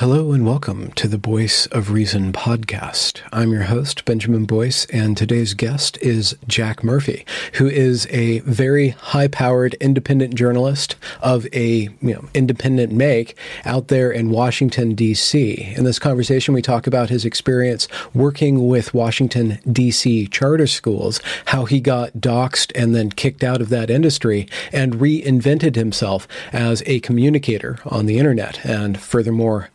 Hello and welcome to the Voice of Reason podcast. I'm your host, Benjamin Boyce, and today's guest is Jack Murphy, who is a very high powered independent journalist of a you know, independent make out there in Washington, D.C. In this conversation, we talk about his experience working with Washington, D.C. charter schools, how he got doxxed and then kicked out of that industry, and reinvented himself as a communicator on the internet, and furthermore,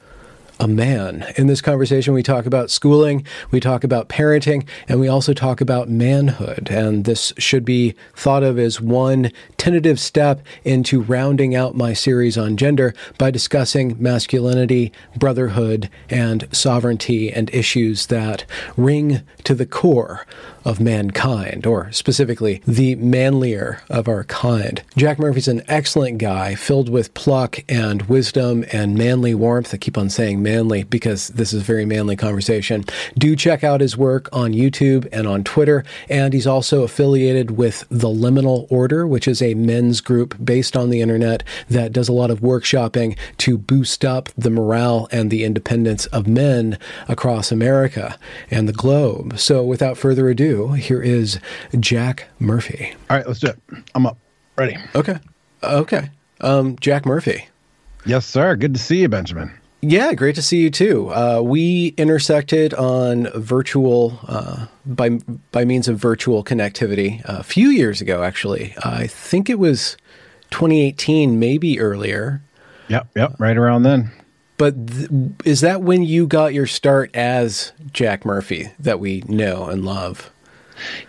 a man. In this conversation, we talk about schooling, we talk about parenting, and we also talk about manhood. And this should be thought of as one tentative step into rounding out my series on gender by discussing masculinity, brotherhood, and sovereignty and issues that ring to the core of mankind, or specifically the manlier of our kind. Jack Murphy's an excellent guy, filled with pluck and wisdom and manly warmth. I keep on saying manly because this is a very manly conversation. Do check out his work on YouTube and on Twitter, and he's also affiliated with the Liminal Order, which is a men's group based on the internet that does a lot of workshopping to boost up the morale and the independence of men across America and the globe. So, without further ado, here is Jack Murphy. All right, let's do it. I'm up. Ready. Okay. Okay. Um, Jack Murphy. Yes, sir. Good to see you, Benjamin. Yeah, great to see you too. Uh, we intersected on virtual uh, by by means of virtual connectivity a few years ago. Actually, I think it was 2018, maybe earlier. Yep, yep, right around then. But th- is that when you got your start as Jack Murphy that we know and love?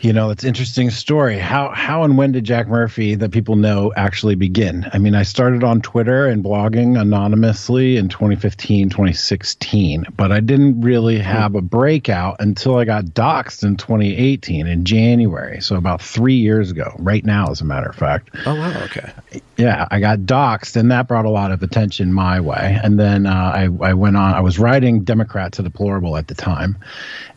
You know, it's interesting story. How how and when did Jack Murphy that people know actually begin? I mean, I started on Twitter and blogging anonymously in 2015, 2016, but I didn't really have a breakout until I got doxxed in 2018 in January. So about 3 years ago, right now as a matter of fact. Oh wow, okay. Yeah, I got doxxed and that brought a lot of attention my way. And then uh, I I went on I was writing Democrat to Deplorable at the time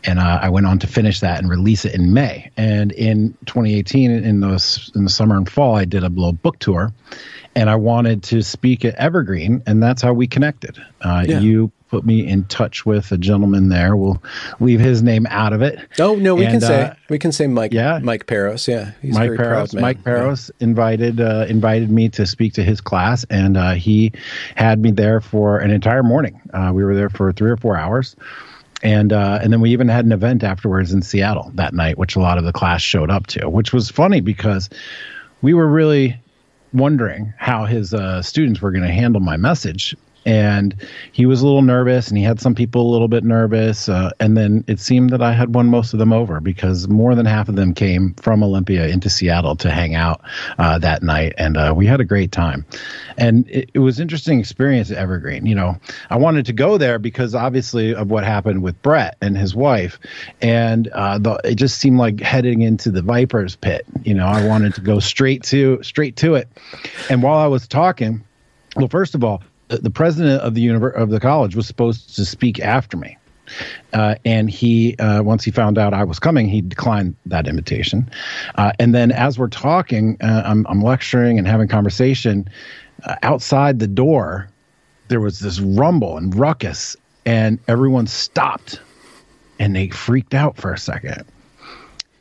and uh, I went on to finish that and release it in May. And in 2018, in the in the summer and fall, I did a little book tour, and I wanted to speak at Evergreen, and that's how we connected. Uh, yeah. You put me in touch with a gentleman there. We'll leave his name out of it. Oh no, we and, can say uh, we can say Mike. Yeah, Mike Paros. Yeah, he's Mike Paros. Mike Paros yeah. invited uh, invited me to speak to his class, and uh, he had me there for an entire morning. Uh, we were there for three or four hours and uh, and then we even had an event afterwards in Seattle that night, which a lot of the class showed up to, which was funny because we were really wondering how his uh, students were going to handle my message and he was a little nervous and he had some people a little bit nervous uh, and then it seemed that i had won most of them over because more than half of them came from olympia into seattle to hang out uh, that night and uh, we had a great time. And it, it, was interesting experience at evergreen. You know i wanted to go there because obviously of what happened with bret and his wife and uh, the, it just seemed like heading into the viper's pit. You know i wanted to go straight to straight to it. And while i was talking well first of all the president of the univer- of the college was supposed to speak after me. Uh, and he, uh, once he found out I was coming, he declined that invitation. Uh, and then, as we're talking, uh, I'm, I'm, lecturing and having conversation. Uh, outside the door, there was this rumble and ruckus, and everyone stopped, and they freaked out for a second.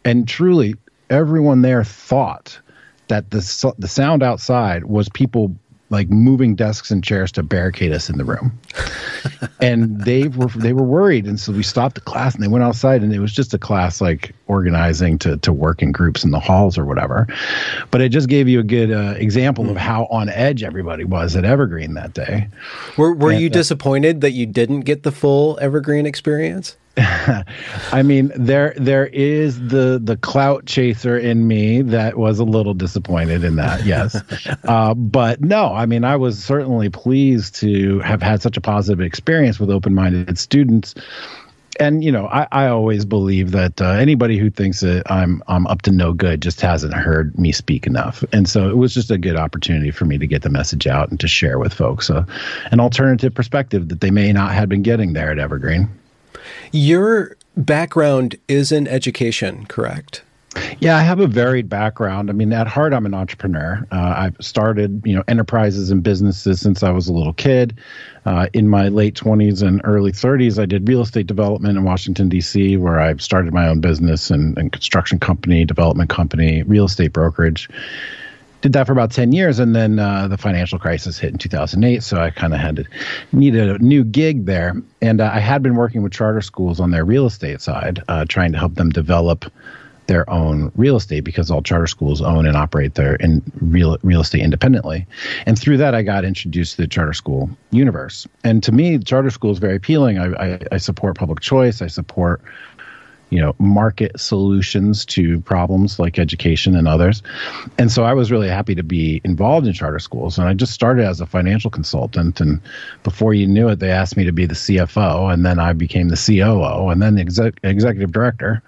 And truly, everyone there thought that the the sound outside was people like moving desks and chairs to barricade us in the room. and they were they were worried, and so we stopped the class and they went outside, and it was just a class like organizing to to work in groups in the halls or whatever. But it just gave you a good uh, example of how on edge everybody was at Evergreen that day. Were Were and, you uh, disappointed that you didn't get the full Evergreen experience? I mean, there there is the the clout chaser in me that was a little disappointed in that. Yes, uh, but no, I mean, I was certainly pleased to have had such a positive experience with open minded students and you know, I, I always believe that uh, anybody who thinks that I'm I'm up to no good just hasn't heard me speak enough. And so it was just a good opportunity for me to get the message out and to share with folks uh, an alternative perspective that they may not have been getting there at Evergreen. Your background is in education, correct? Yeah, I have a varied background. I mean, at heart, I'm an entrepreneur. Uh, I've started, you know, enterprises and businesses since I was a little kid. Uh, in my late 20s and early 30s, I did real estate development in Washington, D.C., where I started my own business and, and construction company, development company, real estate brokerage. Did that for about 10 years, and then uh, the financial crisis hit in 2008. So I kind of had to needed a new gig there. And uh, I had been working with charter schools on their real estate side, uh, trying to help them develop their own real estate because all charter schools own and operate their in real real estate independently. And through that, I got introduced to the charter school universe. And to me, charter school is very appealing. I, I, I support public choice. I support you know market solutions to problems like education and others. And so i was really happy to be involved in charter schools. And i just started as a financial consultant. And before you knew it they asked me to be the cfo and then i became the coo and then the exec- executive director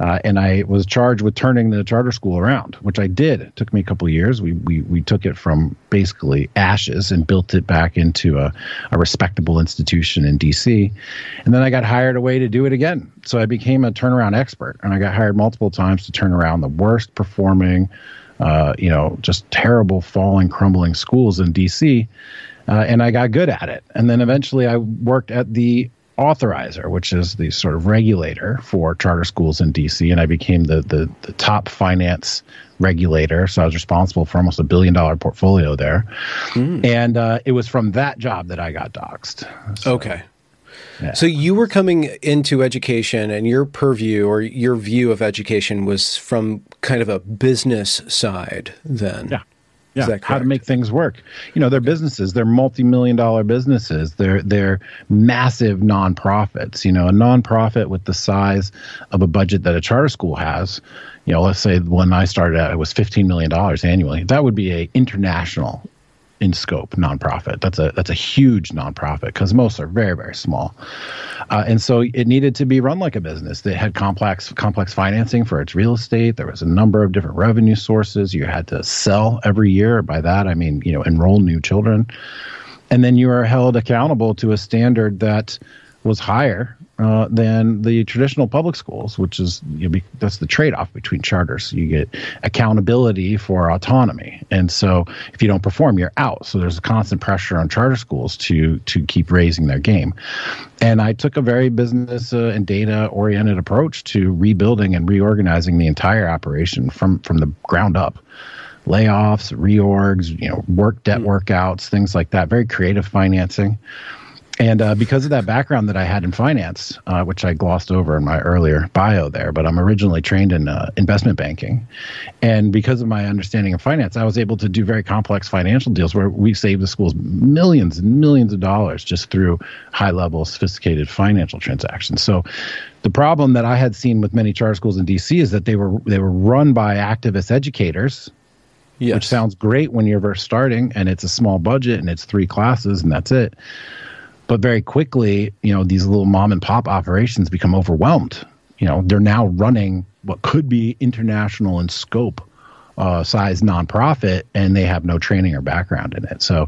uh, and I was charged with turning the charter school around, which I did. It took me a couple years. We, we, we took it from basically ashes and built it back into a, a respectable institution in DC. And then I got hired away to do it again. So I became a turnaround expert, and I got hired multiple times to turn around the worst performing, uh, you know, just terrible, falling, crumbling schools in DC. Uh, and I got good at it. And then eventually I worked at the authorizer, which is the sort of regulator for charter schools in DC, and I became the the, the top finance regulator. So I was responsible for almost a billion dollar portfolio there, mm. and uh, it was from that job that I got doxxed. So, okay. Yeah. So you were coming into education, and your purview or your view of education was from kind of a business side. Then, yeah, yeah, how to make things work. You know, they're businesses. They're multi-million dollar businesses. They're they're massive nonprofits. You know, a nonprofit with the size of a budget that a charter school has. You know, let's say when I started out, it was fifteen million dollars annually. That would be a international in scope nonprofit. That's a that's a huge nonprofit because most are very very small, uh, and so it needed to be run like a business. That had complex complex financing for its real estate. There was a number of different revenue sources. You had to sell every year. By that I mean you know enroll new children, and then you are held accountable to a standard that was higher uh, than the traditional public schools, which is you know, that's the trade-off between charters. You get accountability for autonomy, and so if you don't perform, you're out. So there's a constant pressure on charter schools to to keep raising their game. And I took a very business uh, and data oriented approach to rebuilding and reorganizing the entire operation from from the ground up layoffs, reorgs, you know, work debt hmm. workouts, things like that. Very creative financing. And uh, because of that background that I had in finance, uh, which I glossed over in my earlier bio there, but I'm originally trained in uh, investment banking. And because of my understanding of finance, I was able to do very complex financial deals where we saved the schools millions and millions of dollars just through high level, sophisticated financial transactions. So the problem that I had seen with many charter schools in DC is that they were they were run by activist educators Yes. which sounds great when you're first starting and it's a small budget and it's three classes and that's it. But very quickly, you know, these little mom and pop operations become overwhelmed. You know, they're now running what could be international in scope uh, size nonprofit and they have no training or background in it. So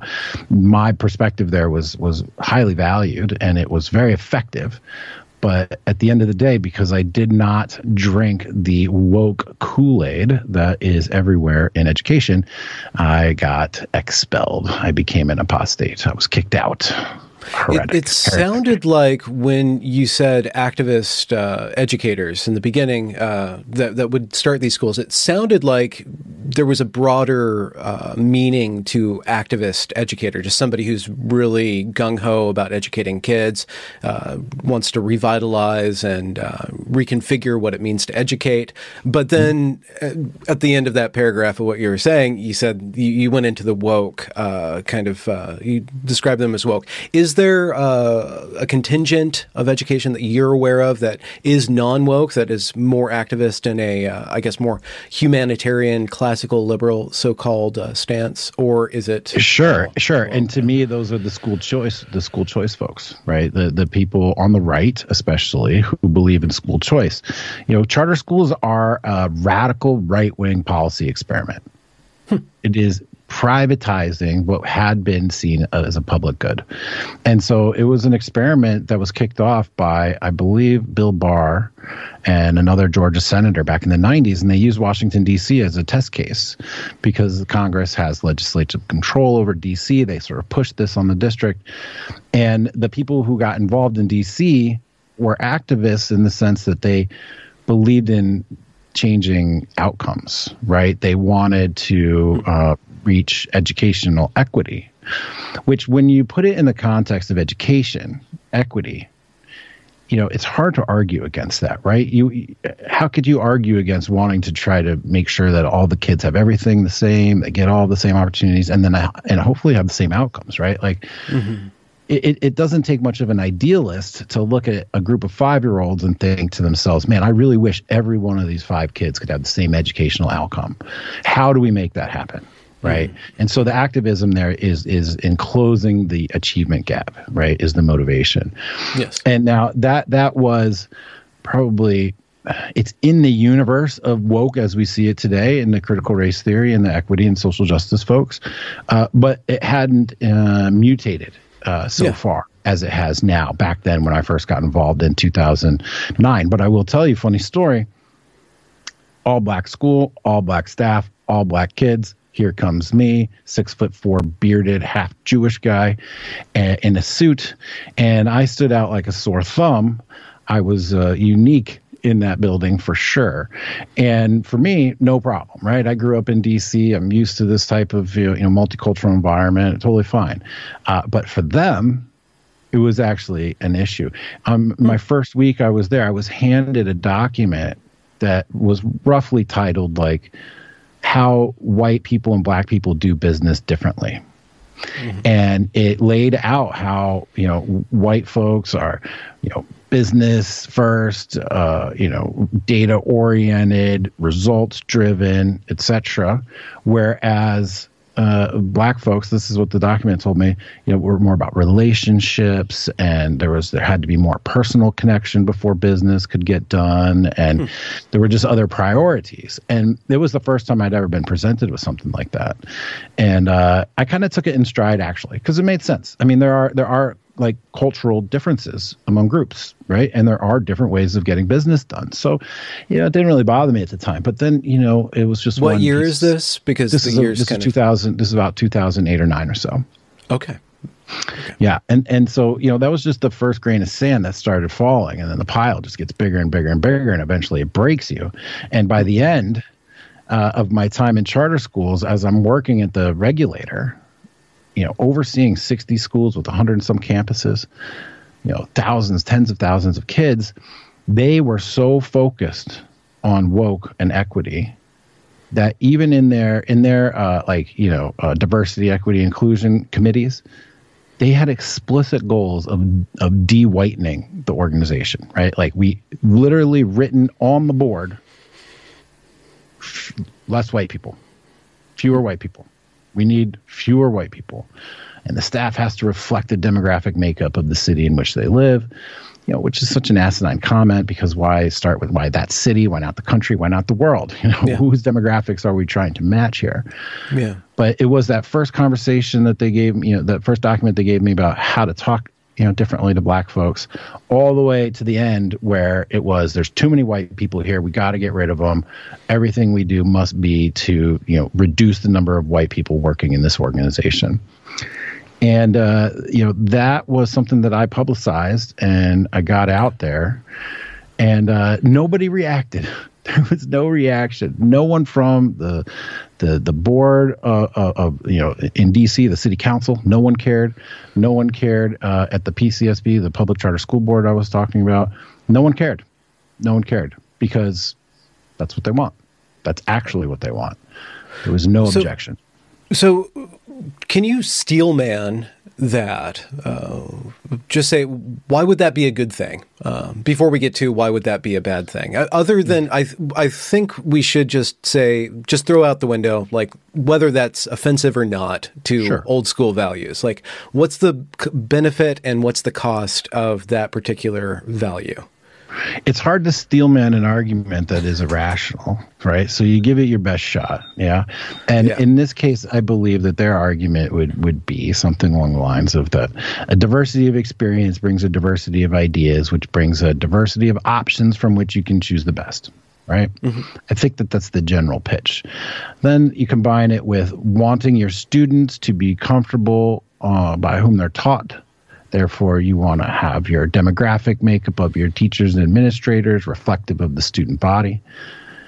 my perspective there was was highly valued and it was very effective. But at the end of the day, because I did not drink the woke Kool Aid that is everywhere in education, I got expelled. I became an apostate. I was kicked out. It, it sounded like when you said activist uh, educators in the beginning uh, that that would start these schools. It sounded like there was a broader uh, meaning to activist educator, just somebody who's really gung ho about educating kids, uh, wants to revitalize and uh, reconfigure what it means to educate. But then mm-hmm. at the end of that paragraph of what you were saying, you said you, you went into the woke kind of. you described them as woke. Is is there uh, a contingent of education that you're aware of that is non woke, that is more activist in a, uh, I guess, more humanitarian, classical, liberal, so called uh, stance, or is it? Sure, sure. And to me, those are the school choice, the school choice folks, right? The the people on the right, especially, who believe in school choice. You know, charter schools are a radical right wing policy experiment. Hmm. it is privatizing what had been seen as a public good. And so it was an experiment that was kicked off by, I believe, Bill Barr and another Georgia senator back in the 90s. And they used Washington, D.C. as a test case because Congress has legislative control over D.C. They sort of pushed this on the district. And the people who got involved in D.C. were activists in the sense that they believed in changing outcomes, right? They wanted to uh, reach educational equity, which, when you put it in the context of education equity, you know it's hard to argue against that right? You how could you argue against wanting to try to make sure that all the kids have everything the same they get all the same opportunities and then and hopefully have the same outcomes right? Like mm-hmm. it, it doesn't take much of an idealist to look at a group of five year olds and think to themselves man i really wish every one of these five kids could have the same educational outcome. How do we make that happen right. Mm-hmm. and so the activism there is is in closing the achievement gap right is the motivation. Yes. And now that that was probably it's in the universe of woke as we see it today in the critical race theory and the equity and social justice folks uh, but it hadn't uh, mutated uh, so yeah. far as it has now back then when i first got involved in 2009 but i will tell you funny story. All black school all black staff all black kids here comes me, six foot four, bearded, half Jewish guy, in a suit, and I stood out like a sore thumb. I was uh, unique in that building for sure. And for me, no problem, right? I grew up in DC. I'm used to this type of you know, multicultural environment. Totally fine. Uh, but for them, it was actually an issue. Um, my first week I was there, I was handed a document that was roughly titled like how white people and black people do business differently. Mm-hmm. And it laid out how, you know, white folks are, you know, business first, uh, you know, data oriented, results driven, etc. Whereas uh, black folks, this is what the document told me, you know, were more about relationships and there was, there had to be more personal connection before business could get done. And hmm. there were just other priorities. And it was the first time I'd ever been presented with something like that. And uh, I kind of took it in stride actually, because it made sense. I mean, there are, there are like cultural differences among groups, right? And there are different ways of getting business done. So, you know, it didn't really bother me at the time. But then, you know, it was just what year piece. is this? Because this is a, this is two thousand. This is about two thousand eight or nine or so. Okay. okay. Yeah, and and so you know that was just the first grain of sand that started falling, and then the pile just gets bigger and bigger and bigger, and eventually it breaks you. And by the end uh, of my time in charter schools, as I'm working at the regulator, you know, overseeing 60 schools with 100 and some campuses, you know, thousands, tens of thousands of kids, they were so focused on woke and equity that even in their in their uh, like you know uh, diversity, equity, inclusion committees, they had explicit goals of of de-whitening the organization. Right, like we literally written on the board, less white people, fewer white people. We need fewer white people. And the staff has to reflect the demographic makeup of the city in which they live, you know, which is such an asinine comment because why start with why that city? Why not the country? Why not the world? You know, yeah. whose demographics are we trying to match here? Yeah. But it was that first conversation that they gave, me, you know, that first document they gave me about how to talk you know differently to black folks all the way to the end where it was there's too many white people here we got to get rid of them everything we do must be to you know reduce the number of white people working in this organization. And uh, you know that was something that i publicized and i got out there and uh, nobody reacted there was no reaction. No one from the the the board uh, uh, of you know in DC, the city council. No one cared. No one cared uh, at the PCSB, the public charter school board I was talking about. No one cared. No one cared because that's what they want. That's actually what they want. There was no so, objection. So can you steel man that? Uh, just say, why would that be a good thing? Uh, before we get to why would that be a bad thing? Uh, other than I, I think we should just say, just throw out the window, like whether that's offensive or not to sure. old school values. Like, what's the benefit and what's the cost of that particular value? It's hard to steelman an argument that is irrational, right? So you give it your best shot, yeah. And yeah. in this case, I believe that their argument would would be something along the lines of that a diversity of experience brings a diversity of ideas, which brings a diversity of options from which you can choose the best. Right. Mm-hmm. I think that that's the general pitch. Then you combine it with wanting your students to be comfortable uh, by whom they're taught Therefore, you want to have your demographic makeup of your teachers and administrators reflective of the student body.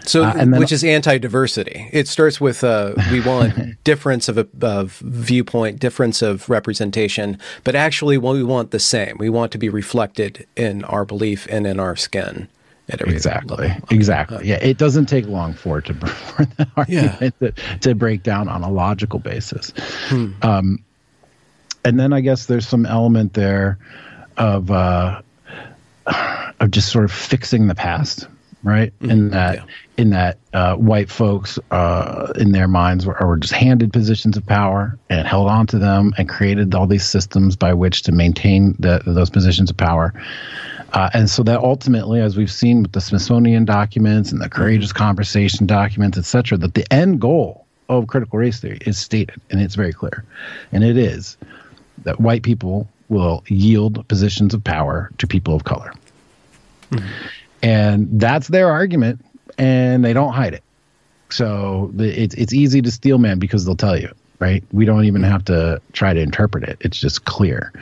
So, uh, then, which is anti-diversity. It starts with uh, we want difference of, of viewpoint, difference of representation, but actually, well, we want the same. We want to be reflected in our belief and in our skin. exactly. Level. Exactly. Uh, yeah. It doesn't take long for it to for the argument yeah. to, to break down on a logical basis. Hmm. Um, and then I guess there's some element there of uh, of just sort of fixing the past, right? Mm-hmm. In that yeah. in that uh, white folks uh, in their minds were, were just handed positions of power and held on to them and created all these systems by which to maintain the, those positions of power. Uh, and so that ultimately, as we've seen with the Smithsonian documents and the Courageous Conversation documents, et cetera, that the end goal of critical race theory is stated, and it's very clear, and it is that white people will yield positions of power to people of color. Mm-hmm. And that's their argument, and they don't hide it. So it's it's easy to steel man because they'll tell you, right? We don't even have to try to interpret it. It's just clear.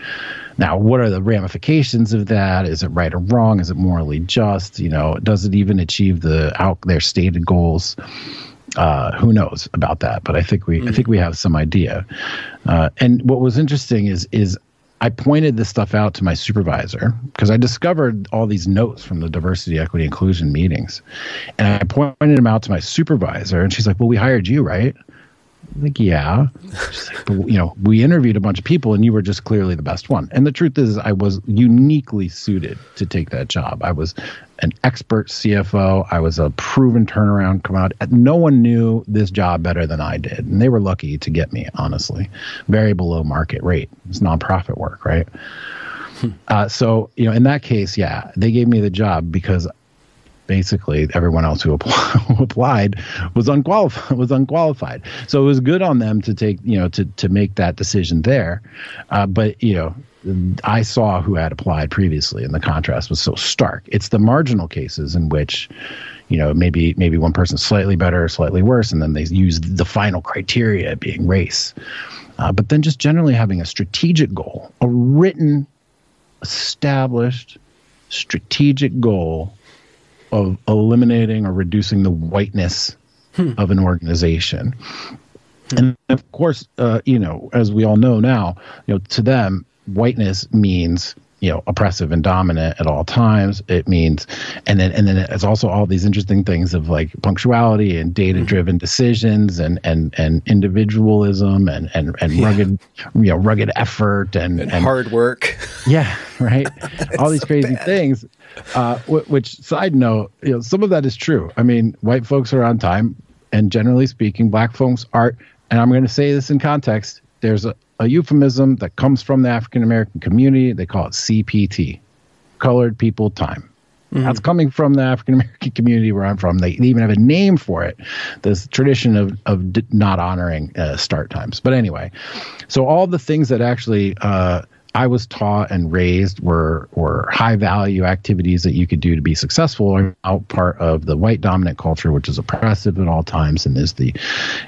Now, what are the ramifications of that? Is it right or wrong? Is it morally just? You know, does it even achieve the out their stated goals? Uh, who knows about that? But I think we mm. I think we have some idea. Uh, and what was interesting is is I pointed this stuff out to my supervisor because I discovered all these notes from the diversity, equity, inclusion meetings, and I pointed them out to my supervisor, and she's like, "Well, we hired you, right?" like, yeah. Like, you know, we interviewed a bunch of people and you were just clearly the best one. And the truth is, I was uniquely suited to take that job. I was an expert CFO. I was a proven turnaround come out. No one knew this job better than I did. And they were lucky to get me, honestly. Very below market rate. It's nonprofit work, right? Hmm. Uh, so, you know, in that case, yeah, they gave me the job because basically everyone else who, who applied was unqualified was unqualified. So it was good on them to take you know to to make that decision there, uh, but you know. I saw who had applied previously, and the contrast was so stark. It's the marginal cases in which, you know, maybe maybe one person's slightly better or slightly worse, and then they use the final criteria being race. Uh, but then just generally having a strategic goal, a written, established strategic goal of eliminating or reducing the whiteness hmm. of an organization. Hmm. And of course, uh, you know, as we all know now, you know, to them, whiteness means you know oppressive and dominant at all times it means and then and then it's also all these interesting things of like punctuality and data driven mm-hmm. decisions and and and individualism and and and yeah. rugged you know rugged effort and, and, and hard work yeah right all these so crazy bad. things uh, which side note, you know, some of that is true. I mean, white folks are on time, and generally speaking, black folks are. And I'm going to say this in context. There's a, a euphemism that comes from the African American community. They call it CPT, Colored People Time. Mm-hmm. That's coming from the African American community where I'm from. They, even have a name for it. This tradition of of not honoring uh, start times. But anyway, so all the things that actually uh, I was taught and raised were were high value activities that you could do to be successful are out part of the white dominant culture, which is oppressive at all times and is the,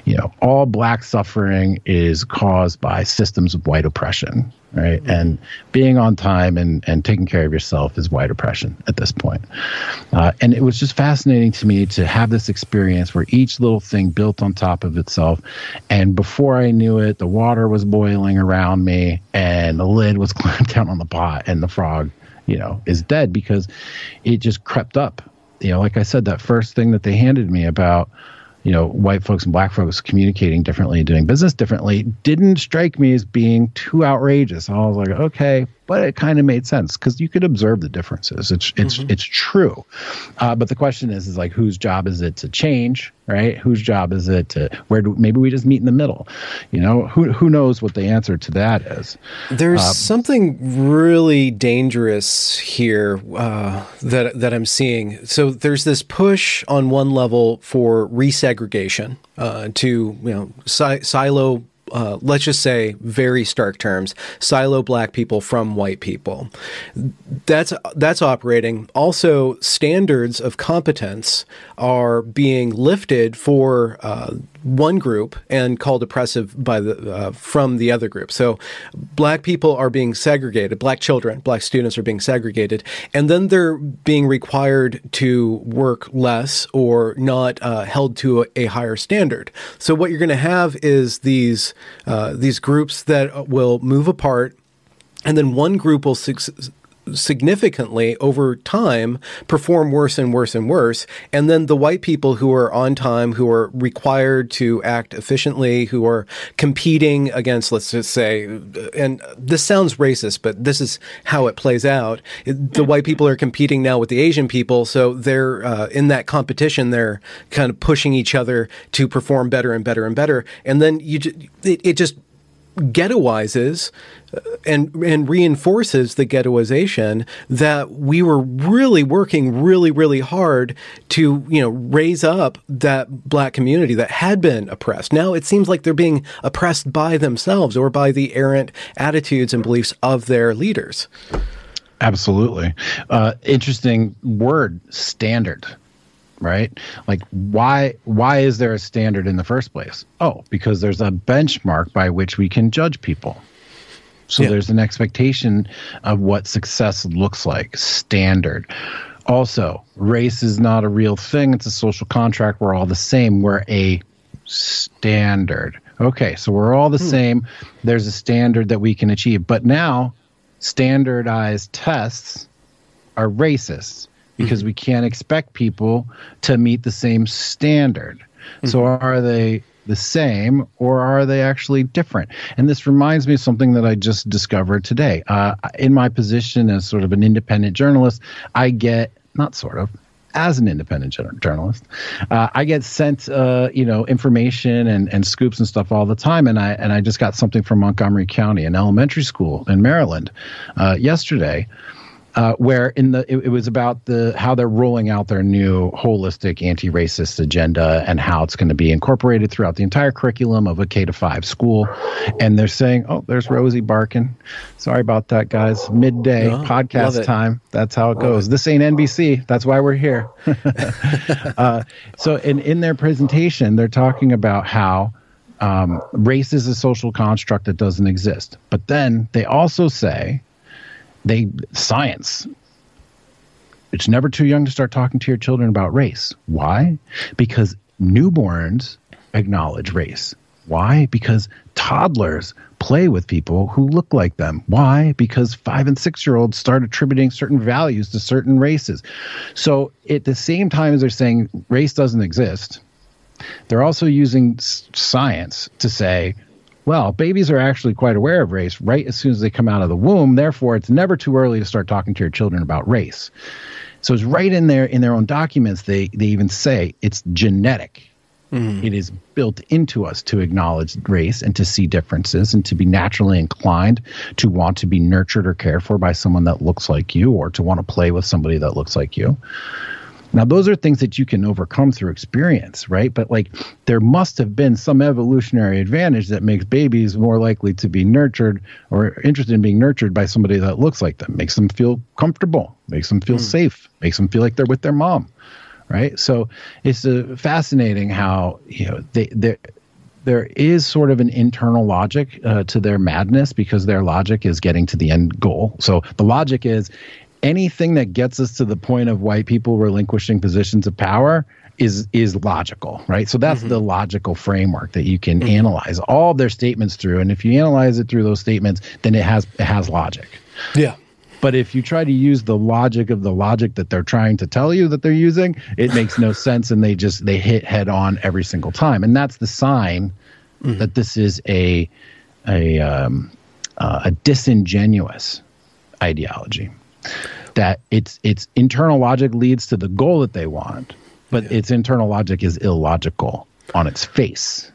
you know, all black suffering is caused by systems of white oppression right? Mm-hmm. And being on time and, and taking care of yourself is white oppression at this point. Uh, and it was just fascinating to me to have this experience where each little thing built on top of itself. And before I knew it, the water was boiling around me and the lid was clamped down on the pot and the frog, you know, is dead because it just crept up. You know, like I said, that first thing that they handed me about you know, white folks and black folks communicating differently, doing business differently, didn't strike me as being too outrageous. I was like, okay, but it kind of made sense because you could observe the differences. It's it's mm-hmm. it's true, uh, but the question is is like whose job is it to change, right? Whose job is it to where do maybe we just meet in the middle? You know, who who knows what the answer to that is? There's uh, something really dangerous here uh, that that I'm seeing. So there's this push on one level for resegregation uh, to you know si- silo uh, let's just say very stark terms silo black people from white people. That's that's operating. Also standards of competence are being lifted for uh, one group and called oppressive by the uh, from the other group. So black people are being segregated, black children, black students are being segregated, and then they're being required to work less or not uh, held to a, a, higher standard. So what you're going to have is these uh, these groups that will move apart and then one group will su- significantly over time perform worse and worse and worse. And then the white people who are on time, who are required to act efficiently, who are competing against, let's just say, and this sounds racist, but this is how it plays out. The white people are competing now with the Asian people. So they're uh, in that competition, they're kind of pushing each other to perform better and better and better. And then you, it, it just ghettoizes uh, and and reinforces the ghettoization that we were really working really really hard to you know raise up that black community that had been oppressed. Now it seems like they're being oppressed by themselves or by the errant attitudes and beliefs of their leaders. Absolutely. Uh, interesting word standard right? Like why why is there a standard in the first place? Oh, because there's a benchmark by which we can judge people. So yeah. there's an expectation of what success looks like, standard. Also, race is not a real thing. It's a social contract. We're all the same. We're a standard. Okay, so we're all the hmm. same. There's a standard that we can achieve. But now, standardized tests are racist because mm-hmm. we can't expect people to meet the same standard. Mm-hmm. So are they the same or are they actually different? And this reminds me of something that I just discovered today. Uh, in my position as sort of an independent journalist, I get not sort of as an independent journalist, uh, I get sent uh, you know information and, and scoops and stuff all the time. And I and I just got something from Montgomery County, an elementary school in Maryland, uh, yesterday, uh, where in the it, it, was about the how they're rolling out their new holistic anti-racist agenda and how it's going to be incorporated throughout the entire curriculum of a K to five school. And they're saying, "Oh, there's Rosie barking. Sorry about that, guys. Midday no, podcast time. That's how it goes. This ain't NBC. That's why we're here." uh, so, in in their presentation, they're talking about how. Um, race is a social construct that doesn't exist. But then they also say they science. It's never too young to start talking to your children about race. Why? Because newborns acknowledge race. Why? Because toddlers play with people who look like them. Why? Because five and six year olds start attributing certain values to certain races. So at the same time as they're saying race doesn't exist they're also using science to say well, babies are actually quite aware of race right as soon as they come out of the womb. Therefore, it's never too early to start talking to your children about race. So it's right in there in their own documents. They they even say it's genetic. Mm. It is built into us to acknowledge race and to see differences and to be naturally inclined to want to be nurtured or cared for by someone that looks like you or to want to play with somebody that looks like you. Now, those are things that you can overcome through experience, right? But like there must have been some evolutionary advantage that makes babies more likely to be nurtured or interested in being nurtured by somebody that looks like them, makes them feel comfortable, makes them feel mm. safe, makes them feel like they're with their mom, right? So it's uh, fascinating how, you know, they, they there is sort of an internal logic uh, to their madness because their logic is getting to the end goal. So the logic is anything that gets us to the point of white people relinquishing positions of power is is logical, right? So that's mm-hmm. the logical framework that you can mm-hmm. analyze all their statements through, and if you analyze it through those statements, then it has it has logic. Yeah. But if you try to use the logic of the logic that they're trying to tell you that they're using, it makes no sense, and they just they hit head on every single time, and that's the sign mm-hmm. that this is a a um, uh, a disingenuous ideology. That its its internal logic leads to the goal that they want, but yeah. its internal logic is illogical on its face.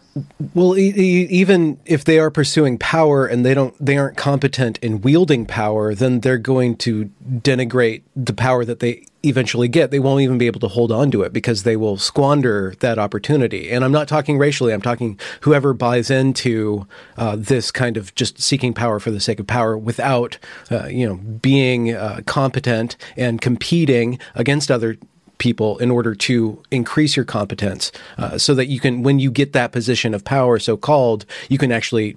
Well, e- e- even if they are pursuing power and they don't, they aren't competent in wielding power, then they're going to denigrate the power that they eventually get. They won't even be able to hold on to it because they will squander that opportunity. And I'm not talking racially. I'm talking whoever buys into uh, this kind of just seeking power for the sake of power without, uh, you know, being uh, competent and competing against other people in order to increase your competence uh, so that you can, when you get that position of power, so called, you can actually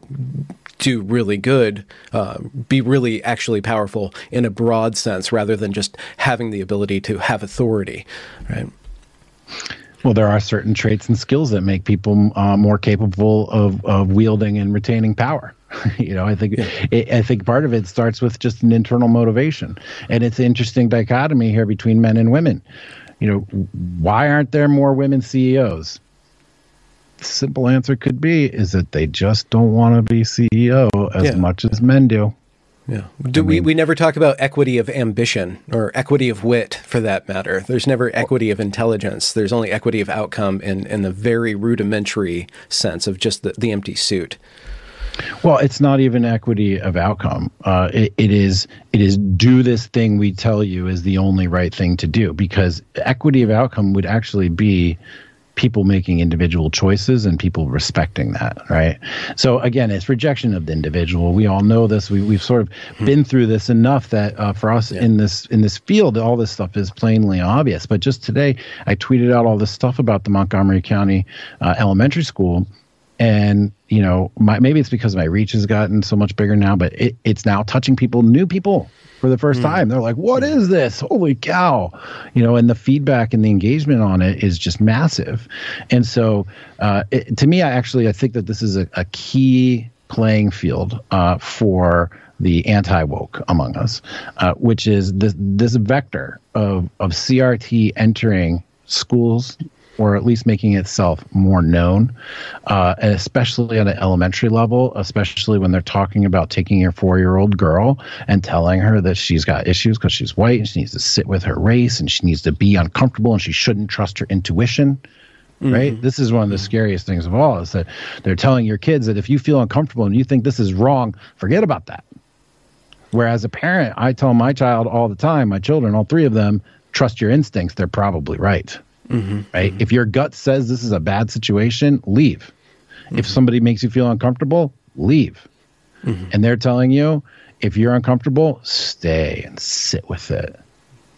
do really good, uh, be really actually powerful in a broad sense rather than just having the ability to have authority, right? Well, there are certain traits and skills that make people uh, more capable of, of wielding and retaining power. you know, I think yeah. it, I think part of it starts with just an internal motivation, and it's an interesting dichotomy here between men and women you know, why aren't there more women CEOs? Simple answer could be is that they just don't want to be CEO as yeah. much as men do. Yeah. Do I mean, we, we never talk about equity of ambition or equity of wit for that matter. There's never equity of intelligence. There's only equity of outcome in, in the very rudimentary sense of just the, the empty suit. Well, it's not even equity of outcome. Uh, it, it is it is do this thing we tell you is the only right thing to do because equity of outcome would actually be people making individual choices and people respecting that right so again it's rejection of the individual we all know this we, we've sort of hmm. been through this enough that uh, for us yeah. in this in this field all this stuff is plainly obvious but just today i tweeted out all this stuff about the montgomery county uh, elementary school and you know my, maybe it's because my reach has gotten so much bigger now but it, it's now touching people new people for the first mm. time. They're like what is this? Holy cow. You know and the feedback and the engagement on it is just massive. And so uh, it, to me i actually i think that this is a, a key playing field uh, for the anti-woke among us uh, which is this this vector of of crt entering schools or at least making itself more known, uh, and especially at an elementary level, especially when they're talking about taking your four year old girl and telling her that she's got issues because she's white and she needs to sit with her race and she needs to be uncomfortable and she shouldn't trust her intuition. Mm-hmm. Right. This is one of the scariest things of all is that they're telling your kids that if you feel uncomfortable and you think this is wrong, forget about that. Whereas a parent, I tell my child all the time, my children, all three of them, trust your instincts. They're probably right. Mm-hmm. Right? Mm-hmm. If your gut says this is a bad situation, leave. Mm-hmm. If somebody makes you feel uncomfortable, leave. Mm-hmm. And they're telling you, if you're uncomfortable, stay and sit with it.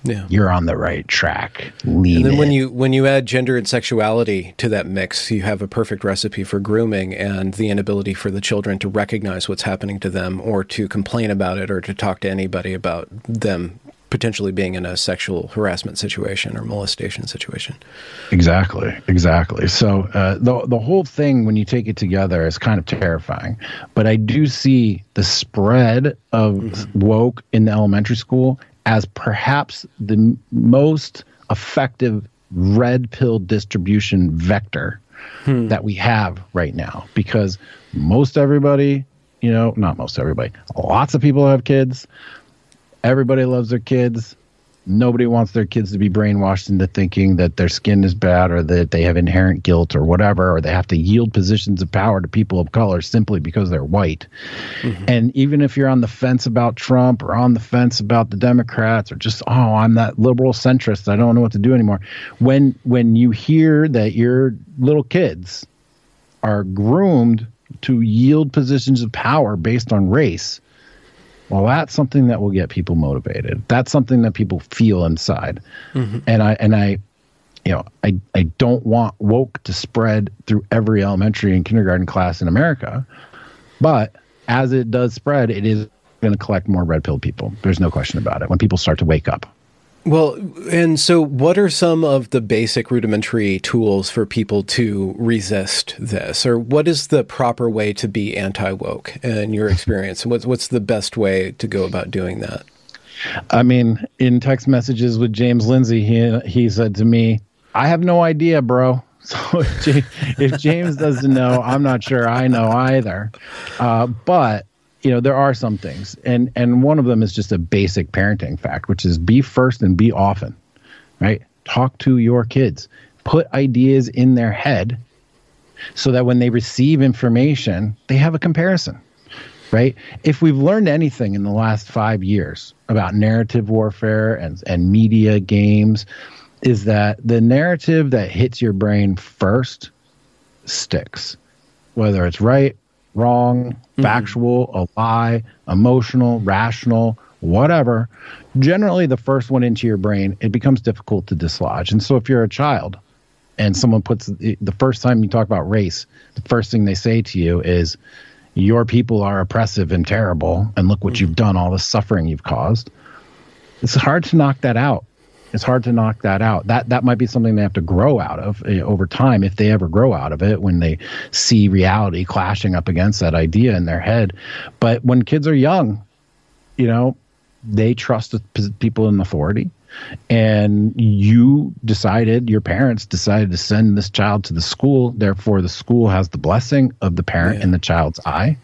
Yeah. You're on the right track. Lean and then in. when you when you add gender and sexuality to that mix, you have a perfect recipe for grooming and the inability for the children to recognize what's happening to them or to complain about it or to talk to anybody about them potentially being in a sexual harassment situation or molestation situation. Exactly, exactly. So uh, the the whole thing, when you take it together, is kind of terrifying. But I do see the spread of mm-hmm. woke in the elementary school as perhaps the most effective red pill distribution vector hmm. that we have right now because most everybody you know not most everybody lots of people have kids everybody loves their kids. Nobody wants their kids to be brainwashed into thinking that their skin is bad or that they have inherent guilt or whatever, or they have to yield positions of power to people of color simply because they're white. Mm-hmm. And even if you're on the fence about Trump or on the fence about the Democrats or just, oh, I'm that liberal centrist, I don't know what to do anymore. When when you hear that your little kids are groomed to yield positions of power based on race, well that's something that will get people motivated. That's something that people feel inside. Mm-hmm. and i and i you know i i don't want woke to spread through every elementary and kindergarten class in america. But as it does spread it is going to collect more red pill people. There's no question about it. When people start to wake up well, and so what are some of the basic rudimentary tools for people to resist this? Or what is the proper way to be anti woke in your experience? What's, what's the best way to go about doing that? I mean, in text messages with James Lindsay, he he said to me, "I have no idea, bro." So if, if James doesn't know, I'm not sure I know either. Uh, but you know, there are some things, and and one of them is just a basic parenting fact, which is be first and be often, right? Talk to your kids, put ideas in their head, so that when they receive information, they have a comparison right? If we've learned anything in the last five years about narrative warfare and, and media games, is that the narrative that hits your brain first sticks, whether it's right, wrong, mm-hmm. factual, a lie, emotional, rational, whatever. Generally, the first one into your brain, it becomes difficult to dislodge. And so, if you're a child and someone puts the first time you talk about race, the first thing they say to you is, your people are oppressive and terrible, and look what mm. you've done, all the suffering you've caused. It's hard to knock that out. It's hard to knock that out. That that might be something they have to grow out of uh, over time, if they ever grow out of it, when they see reality clashing up against that idea in their head. But when kids are young, you know, they trust the people in authority and you decided your parents decided to send this child to the school. Therefore the school has the blessing of the parent yeah. in the child's eye.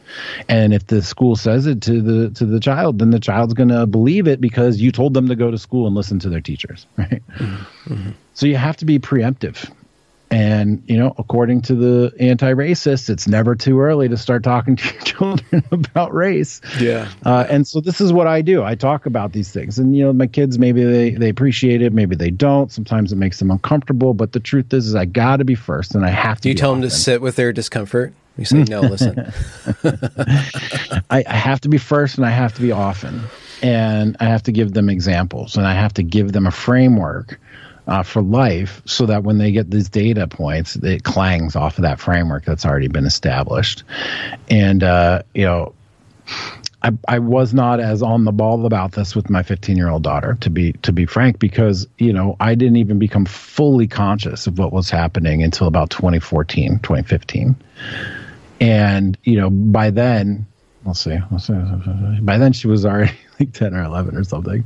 And if the school says it to the to the child then the child's going to believe it because you told them to go to school and listen to their teachers right? Mm-hmm. so you have to be preemptive and, you know, according to the anti racists, it's never too early to start talking to your children about race. Yeah. Uh, and so this is what I do. I talk about these things. And, you know, my kids, maybe they, they appreciate it, maybe they don't. Sometimes it makes them uncomfortable. But the truth is, is I got to be first and I have to. Do you tell often. them to sit with their discomfort? You say, no, listen. I, I have to be first and I have to be often. And I have to give them examples and I have to give them a framework uh, for life so that when they get these data points, it clangs off of that framework that's already been established. And, uh, you know, I, I was not as on the ball about this with my 15 year old daughter, to be to be frank, because you know I didn't even become fully conscious of what was happening until about 2014, 2015, and you know by then, let's see, let's see, by then she was already like 10 or 11 or something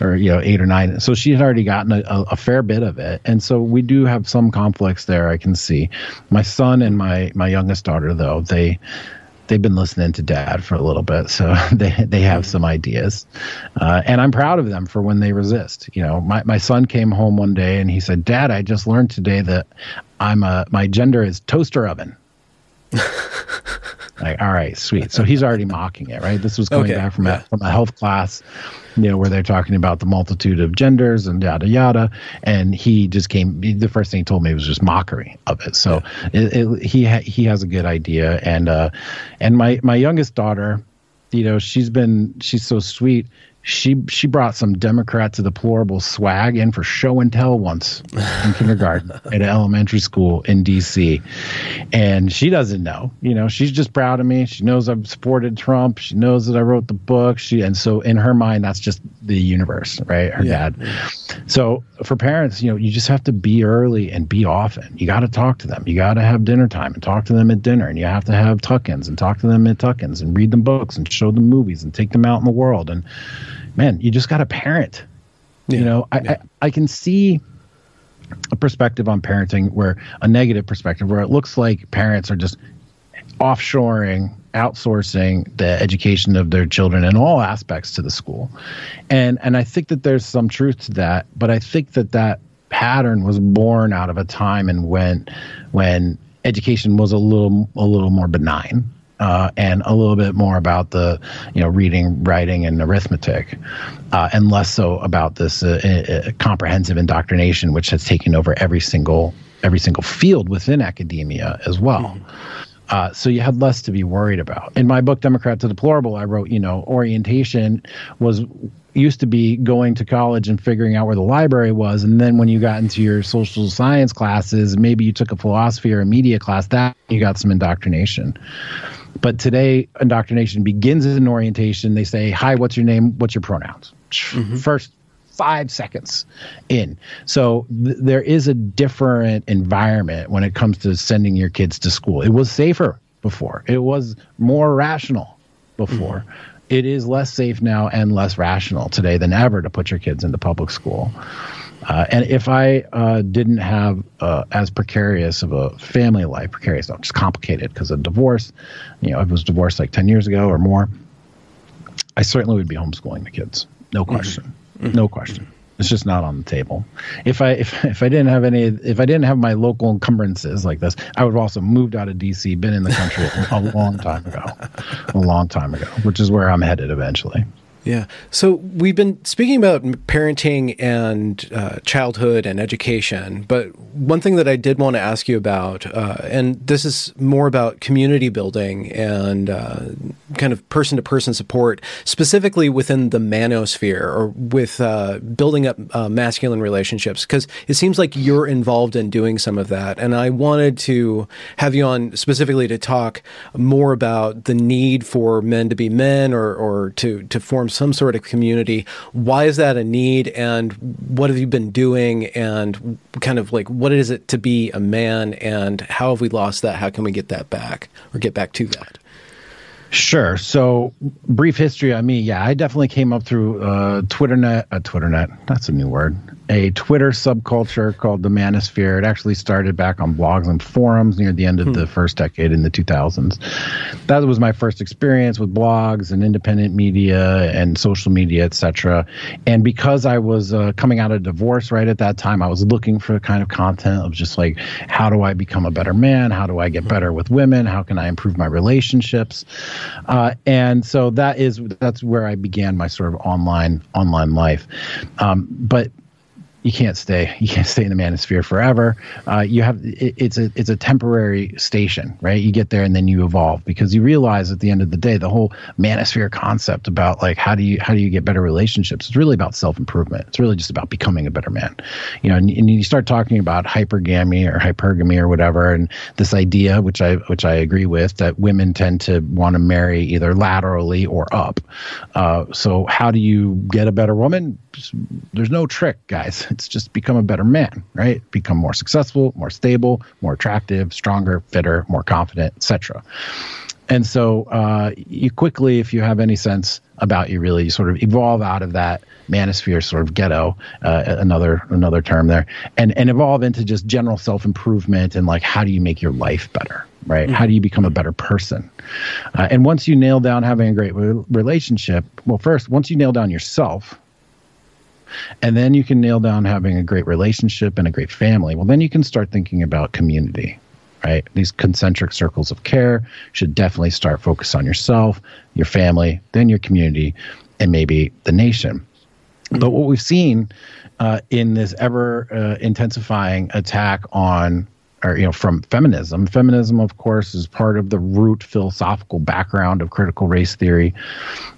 or you know 8 or 9 so she had already gotten a, a, fair bit of it. And so we do have some conflicts there i can see. My son and my my youngest daughter though they they've been listening to dad for a little bit so they they have some ideas. Uh, and i'm proud of them for when they resist. You know my, my son came home one day and he said dad i just learned today that i'm a my gender is toaster oven like, all right, sweet. So he's already mocking it, right? This was coming okay, back from a, from a health class, you know, where they're talking about the multitude of genders and yada yada. And he just came. The first thing he told me was just mockery of it. So yeah. it, it, he ha, he has a good idea. And uh, and my my youngest daughter, you know, she's been she's so sweet she she brought some Democrat to deplorable swag in for show and tell once in kindergarten at an elementary school in D.C. And she doesn't know, you know, she's just proud of me. She knows I've supported Trump. She knows that I wrote the book. She and so in her mind, that's just the universe, right? Her yeah. dad. So for parents, you know, you just have to be early and be often. You got to talk to them. You got to have dinner time and talk to them at dinner, and you have to have tuck-ins and talk to them at tuck-ins and read them books and show them movies and take them out in the world and man, you just got to parent. Yeah. You know, I, yeah. I, I can see a perspective on parenting where a negative perspective where it looks like parents are just offshoring outsourcing the education of their children in all aspects to the school and and i think that there's some truth to that but i think that that pattern was born out of a time and when when education was a little a little more benign uh, and a little bit more about the you know reading, writing, and arithmetic, uh, and less so about this uh, uh, comprehensive indoctrination, which has taken over every single every single field within academia as well. Mm-hmm. Uh, so you had less to be worried about. In my book, Democrat to Deplorable, I wrote, you know, orientation was used to be going to college and figuring out where the library was and then when you got into your social science classes maybe you took a philosophy or a media class that you got some indoctrination but today, indoctrination begins an orientation. They say, Hi, what's your name? What's your pronouns? Mm-hmm. First five seconds in. So th- there is a different environment when it comes to sending your kids to school. It was safer before, it was more rational before. Mm-hmm it is less safe now and less rational today than ever to put your kids into public school. Uh, and if I uh, didn't have uh, as precarious of a family life, precarious, not just complicated because of divorce, you know, I was divorced like 10 years ago or more, I certainly would be homeschooling the kids. No mm-hmm. question. Mm-hmm. No question. It's just not on the table. If I if if I didn't have any if I didn't have my local encumbrances like this, I would have also moved out of DC, been in the country a long time ago, a long time ago, which is where I'm headed eventually. Yeah. So we've been speaking about parenting and uh, childhood and education, but one thing that I did want to ask you about, uh, and this is more about community building and uh, kind of person to person support, specifically within the manosphere or with uh, building up uh, masculine relationships, because it seems like you're involved in doing some of that. And I wanted to have you on specifically to talk more about the need for men to be men or, or to, to form some sort of community. Why is that a need, and what have you been doing, and kind of like what is it to be a man, and how have we lost that? How can we get that back or get back to that? Sure. So, brief history on me. Yeah, I definitely came up through uh, TwitterNet. Uh, TwitterNet. That's a new word a Twitter subculture called the Manosphere. It actually started back on blogs and forums near the end of hmm. the first decade in the 2000s. That was my first experience with blogs and independent media and social media, etc. And because I was uh, coming out of divorce right at that time, I was looking for the kind of content of just like, how do I become a better man? How do I get better with women? How can I improve my relationships? Uh, and so that is that's where I began my sort of online online life. Um, but you can't stay you can't stay in the manosphere forever. Uh, you have it, it's a it's a temporary station right? You get there and then you evolve because you realize at the end of the day the whole manosphere concept about like how do you how do you get better relationships? It's really about self-improvement. It's really just about becoming a better man. You know and, and you start talking about hypergamy or hypergamy or whatever and this idea which i which i agree with that women tend to want to marry either laterally or up. Uh, so how do you get a better woman? There's no trick guys it's just become a better man, right? Become more successful, more stable, more attractive, stronger, fitter, more confident, etc. And so uh, you quickly, if you have any sense about you, really, you sort of evolve out of that manosphere sort of ghetto, uh, another another term there, and and evolve into just general self improvement and like how do you make your life better, right? Mm-hmm. How do you become a better person? Uh, and once you nail down having a great re- relationship, well, first once you nail down yourself, and then you can nail down having a great relationship and a great family, well, then you can start thinking about community, right? These concentric circles of care should definitely start focus on yourself, your family, then your community, and maybe the nation. But what we've seen uh, in this ever uh, intensifying attack on or you know from feminism. Feminism of course is part of the root philosophical background of critical race theory.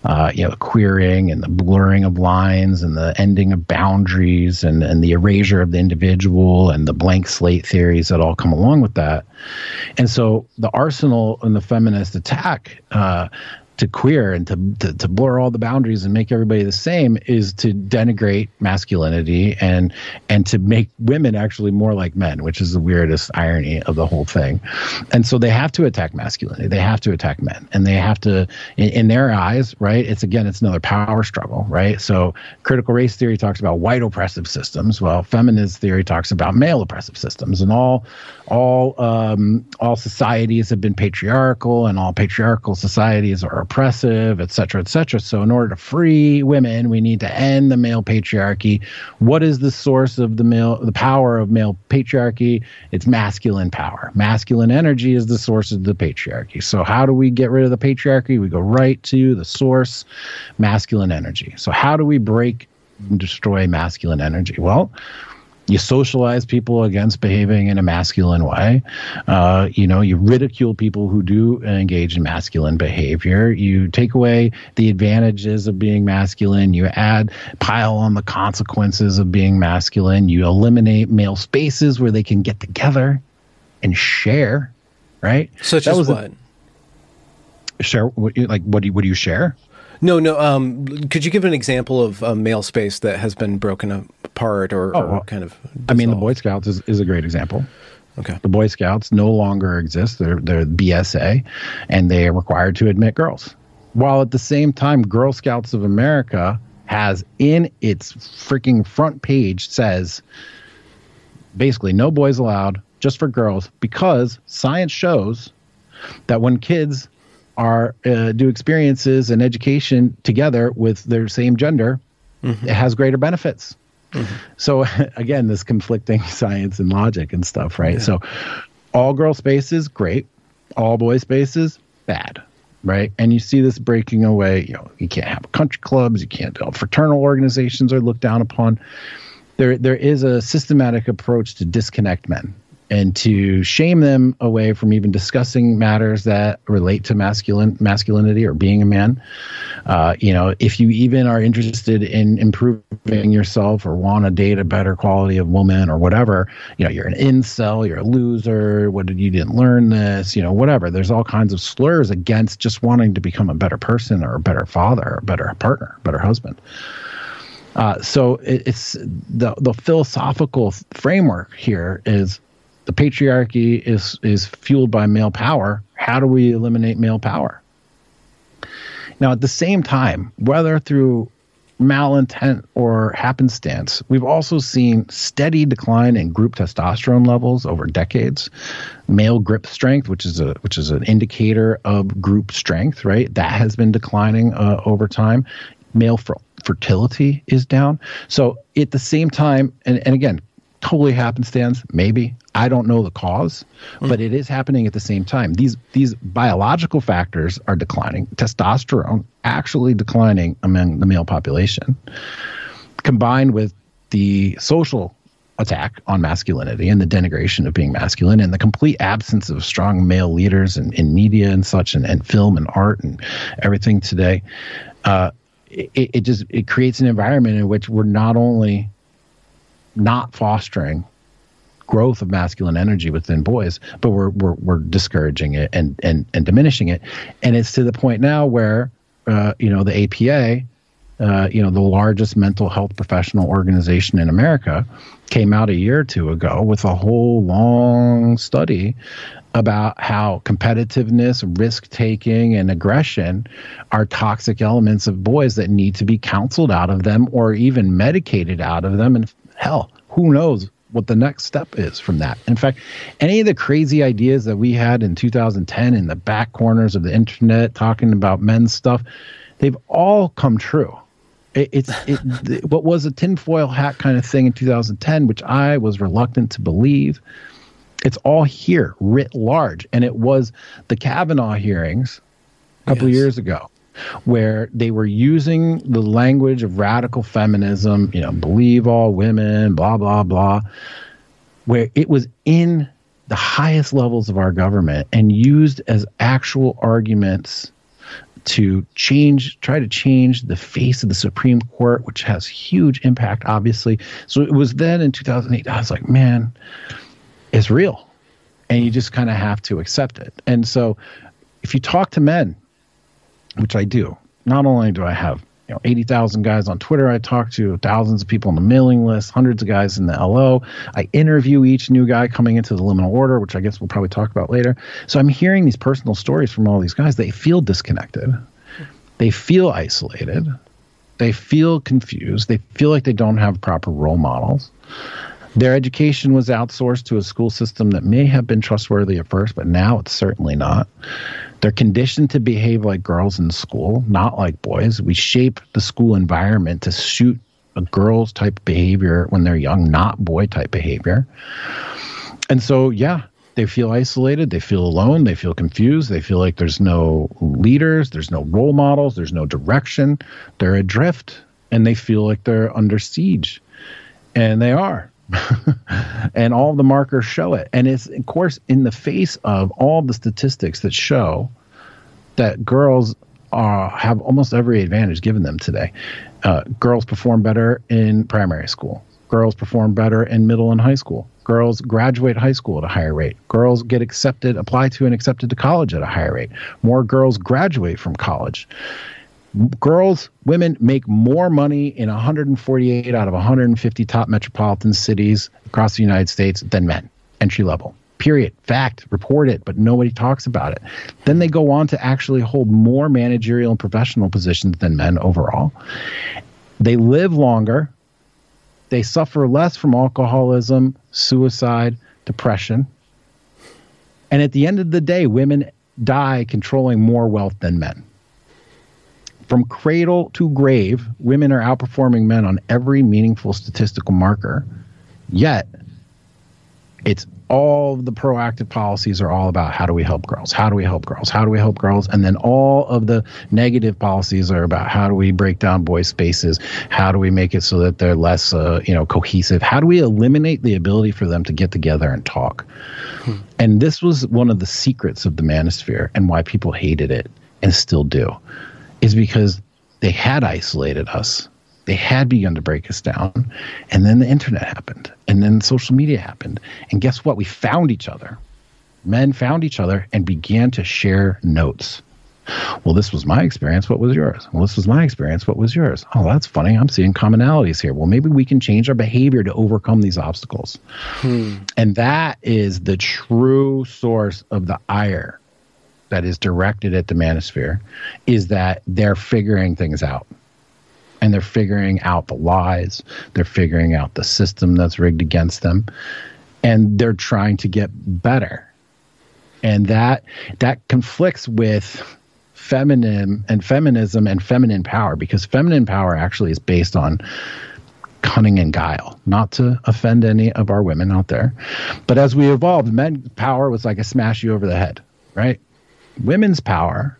Uh, you know the queering and the blurring of lines and the ending of boundaries and, and the erasure of the individual and the blank slate theories that all come along with that. And so the arsenal in the feminist attack uh, to queer and to, to, to blur all the boundaries and make everybody the same is to denigrate masculinity and and to make women actually more like men, which is the weirdest irony of the whole thing. And so they have to attack masculinity. They have to attack men, and they have to, in, in their eyes, right? It's again, it's another power struggle, right? So critical race theory talks about white oppressive systems, Well, feminist theory talks about male oppressive systems, and all all um, all societies have been patriarchal, and all patriarchal societies are oppressive, et cetera, et cetera. So, in order to free women, we need to end the male patriarchy. What is the source of the male, the power of male patriarchy? It's masculine power. Masculine energy is the source of the patriarchy. So, how do we get rid of the patriarchy? We go right to the source, masculine energy. So, how do we break and destroy masculine energy? Well, you socialize people against behaving in a masculine way. Uh, you know, you ridicule people who do engage in masculine behavior. You take away the advantages of being masculine. You add, pile on the consequences of being masculine. You eliminate male spaces where they can get together and share. Right. Such that as what? A, share like what do you, what do you share? No, no. Um, could you give an example of a male space that has been broken apart or, oh, or kind of? Dissolved? I mean, the Boy Scouts is, is a great example. Okay. The Boy Scouts no longer exist. They're they're BSA, and they are required to admit girls. while at the same time, Girl Scouts of America has in its freaking front page says basically no boys allowed, just for girls, because science shows that when kids are uh, do experiences and education together with their same gender, mm-hmm. it has greater benefits. Mm-hmm. So again, this conflicting science and logic and stuff, right? Yeah. So all girl spaces, great. All boy spaces, bad. Right. And you see this breaking away. You know, you can't have country clubs, you can't fraternal organizations are looked down upon. There there is a systematic approach to disconnect men and to shame them away from even discussing matters that relate to masculine masculinity or being a man. Uh, you know, if you even are interested in improving yourself or want to date a better quality of woman or whatever, you know, you're an incel, you're a loser. What did you didn't learn this? You know, whatever. There's all kinds of slurs against just wanting to become a better person or a better father or a better partner, better husband. Uh, so it, it's the the philosophical framework here is the patriarchy is is fueled by male power. How do we eliminate male power? Now, at the same time, whether through malintent or happenstance, we've also seen steady decline in group testosterone levels over decades. Male grip strength, which is a which is an indicator of group strength, right? That has been declining uh, over time. Male fertility is down. So at the same time, and, and again, totally happenstance, maybe. I don't know the cause, mm. but it is happening at the same time. These these biological factors are declining. Testosterone actually declining among the male population, combined with the social attack on masculinity and the denigration of being masculine and the complete absence of strong male leaders in, in media and such and, and film and art and everything today. Uh, it, it just it creates an environment in which we're not only not fostering growth of masculine energy within boys, but we're we're, we're discouraging it and, and and diminishing it, and it's to the point now where uh, you know the APA, uh, you know the largest mental health professional organization in America, came out a year or two ago with a whole long study about how competitiveness, risk taking, and aggression are toxic elements of boys that need to be counseled out of them or even medicated out of them. And hell, who knows what the next step is from that. In fact, any of the crazy ideas that we had in 2010 in the back corners of the internet talking about men's stuff, they've all come true. It, it's it, what was a tinfoil hat kind of thing in 2010, which I was reluctant to believe. It's all here, writ large, and it was the Kavanaugh hearings a couple yes. years ago where they were using the language of radical feminism, you know, believe all women, blah, blah, blah, where it was in the highest levels of our government and used as actual arguments to change, try to change the face of the Supreme Court, which has huge impact, obviously. So it was then in 2008, I was like, man, it's real. And you just kind of have to accept it. And so if you talk to men, which I do. Not only do I have you know 80,000 guys on Twitter I talk to, thousands of people on the mailing list, hundreds of guys in the LO. I interview each new guy coming into the liminal order, which I guess we'll probably talk about later. So I'm hearing these personal stories from all these guys. They feel disconnected. They feel isolated. They feel confused. They feel like they don't have proper role models. Their education was outsourced to a school system that may have been trustworthy at first, but now it's certainly not. They're conditioned to behave like girls in school, not like boys. We shape the school environment to suit a girl's type behavior when they're young, not boy type behavior. And so, yeah, they feel isolated, they feel alone, they feel confused, they feel like there's no leaders, there's no role models, there's no direction. They're adrift and they feel like they're under siege. And they are. and all the markers show it. And it's, of course, in the face of all the statistics that show that girls uh, have almost every advantage given them today. Uh, girls perform better in primary school. Girls perform better in middle and high school. Girls graduate high school at a higher rate. Girls get accepted, apply to and accepted to college at a higher rate. More girls graduate from college girls, women make more money in 148 out of 150 top metropolitan cities across the United States than men, entry level, Period. Fact. Report it, but nobody talks about it. Then they go on to actually hold more managerial and professional positions than men overall. They live longer. They suffer less from alcoholism, suicide, depression. And at the end of the day, women die controlling more wealth than men. From cradle to grave, women are outperforming men on every meaningful statistical marker. Yet, it's all the proactive policies are all about how do we help girls? How do we help girls? How do we help girls? And then all of the negative policies are about how do we break down boys' spaces? How do we make it so that they're less, uh, you know, cohesive? How do we eliminate the ability for them to get together and talk? Hmm. And this was one of the secrets of the manosphere and why people hated it and still do, is because they had isolated us they had begun to break us down. And then the internet happened. And then social media happened. And guess what? We found each other. Men found each other and began to share notes. Well, this was my experience. What was yours? Well, this was my experience. What was yours? Oh, that's funny. I'm seeing commonalities here. Well, maybe we can change our behavior to overcome these obstacles. Hmm. And that is the true source of the ire that is directed at the manosphere is that they're figuring things out and they're figuring out the lies, they're figuring out the system that's rigged against them, and they're trying to get better. And that that conflicts with feminine and feminism and feminine power because feminine power actually is based on cunning and guile, not to offend any of our women out there. But as we evolved, men's power was like a smash you over the head, right? Women's power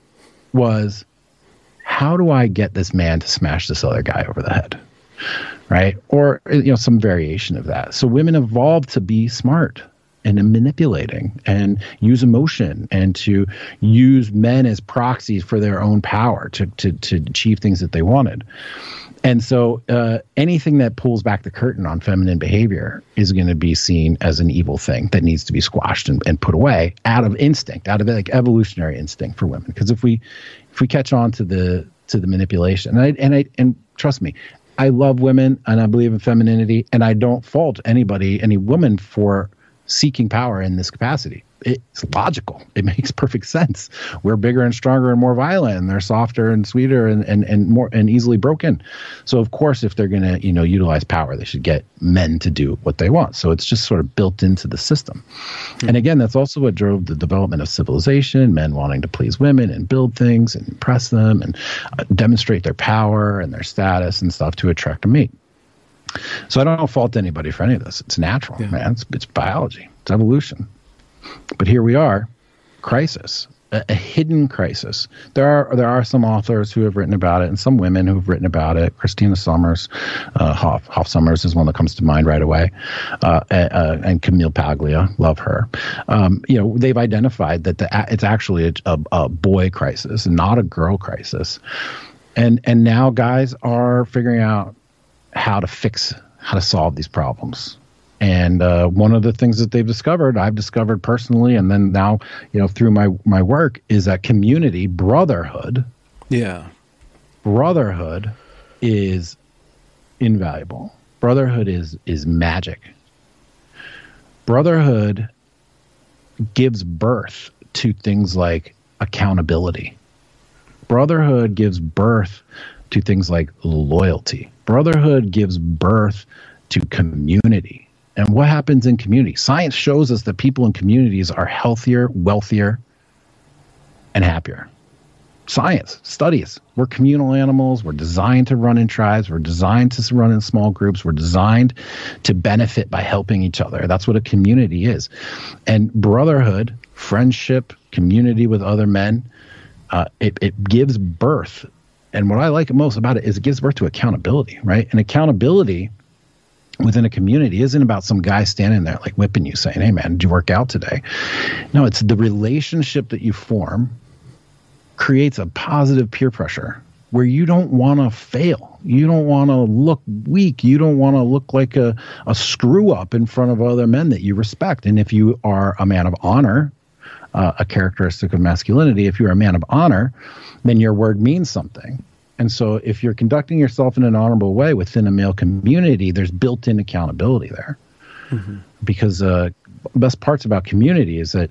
was how do I get this man to smash this other guy over the head? Right? Or, you know, some variation of that. So women evolved to be smart and manipulating and use emotion and to use men as proxies for their own power to, to, to achieve things that they wanted. And so uh, anything that pulls back the curtain on feminine behavior is going to be seen as an evil thing that needs to be squashed and, and put away out of instinct, out of like evolutionary instinct for women. Because if we if we catch on to the to the manipulation, and I and I and trust me, I love women and I believe in femininity, and I don't fault anybody, any woman for seeking power in this capacity it's logical. It makes perfect sense. We're bigger and stronger and more violent, and they're softer and sweeter and, and, and more and easily broken. So of course, if they're going to you know utilize power, they should get men to do what they want. So it's just sort of built into the system. Mm-hmm. And again, that's also what drove the development of civilization. Men wanting to please women and build things and impress them and uh, demonstrate their power and their status and stuff to attract a mate. So I don't fault anybody for any of this. It's natural, yeah. man. It's, it's biology. It's evolution. But here we are, crisis, a, a, hidden crisis. There are there are some authors who have written about it, and some women who have written about it. Christina Sommers, uh, Hoff, Hoff Sommers is one that comes to mind right away, uh, uh, and Camille Paglia, love her. Um, you know, they've identified that the, it's actually a, a, a boy crisis, not a girl crisis, and and now guys are figuring out how to fix how to solve these problems and uh, one of the things that they've discovered, I've discovered personally, and then now, you know, through my my work, is that community brotherhood. Yeah, brotherhood is invaluable. Brotherhood is is magic. Brotherhood gives birth to things like accountability. Brotherhood gives birth to things like loyalty. Brotherhood gives birth to community and what happens in community? Science shows us that people in communities are healthier, wealthier, and happier. Science studies. We're communal animals. We're designed to run in tribes. We're designed to run in small groups. We're designed to benefit by helping each other. That's what a community is. And brotherhood, friendship, community with other men, uh, it, it gives birth. And what I like most about it is it gives birth to accountability, right? And accountability within a community isn't about some guy standing there like whipping you saying hey man did you work out today? No it's the relationship that you form creates a positive peer pressure where you don't want to fail. You don't want to look weak. You don't want to look like a, a screw up in front of other men that you respect. And if you are a man of honor uh, a characteristic of masculinity if you're a man of honor then your word means something and so, if you're conducting yourself in an honorable way within a male community, there's built in accountability there. Mm-hmm. Because uh, best parts about community is that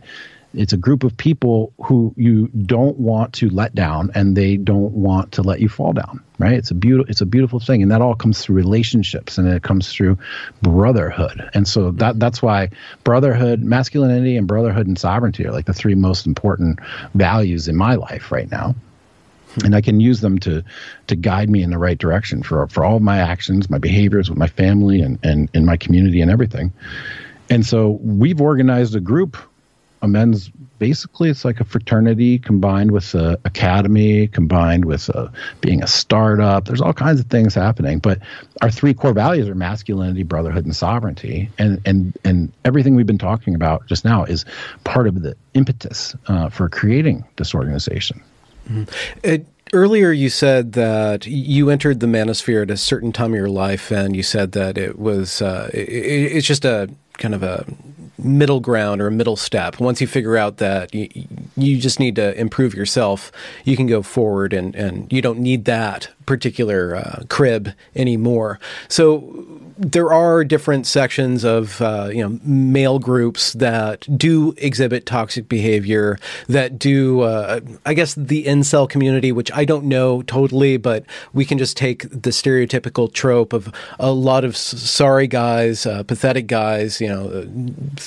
it's a group of people who you don't want to let down and they don't want to let you fall down right? It's a beautiful it's a beautiful thing. And that all comes through relationships and it comes through brotherhood. And so that that's why brotherhood masculinity and brotherhood and sovereignty are like the three most important values in my life right now and I can use them to to guide me in the right direction for for all my actions, my behaviors with my family and and in my community and everything. And so we've organized a group a men's basically it's like a fraternity combined with a academy combined with a, being a startup. There's all kinds of things happening but our three core values are masculinity brotherhood and sovereignty. And and and everything we've been talking about just now is part of the impetus uh, for creating this organization mm-hmm. it, earlier you said that you entered the manosphere at a certain time of your life and you said that it was uh, it, it's just a kind of a middle ground or a middle step. Once you figure out that you, you just need to improve yourself, you can go forward and, and you don't need that particular uh, crib anymore. So there are different sections of uh, you know male groups that do exhibit toxic behavior that do uh, I guess the incel community, which I don't know totally, but we can just take the stereotypical trope of a lot of sorry guys, uh, pathetic guys, you know, uh,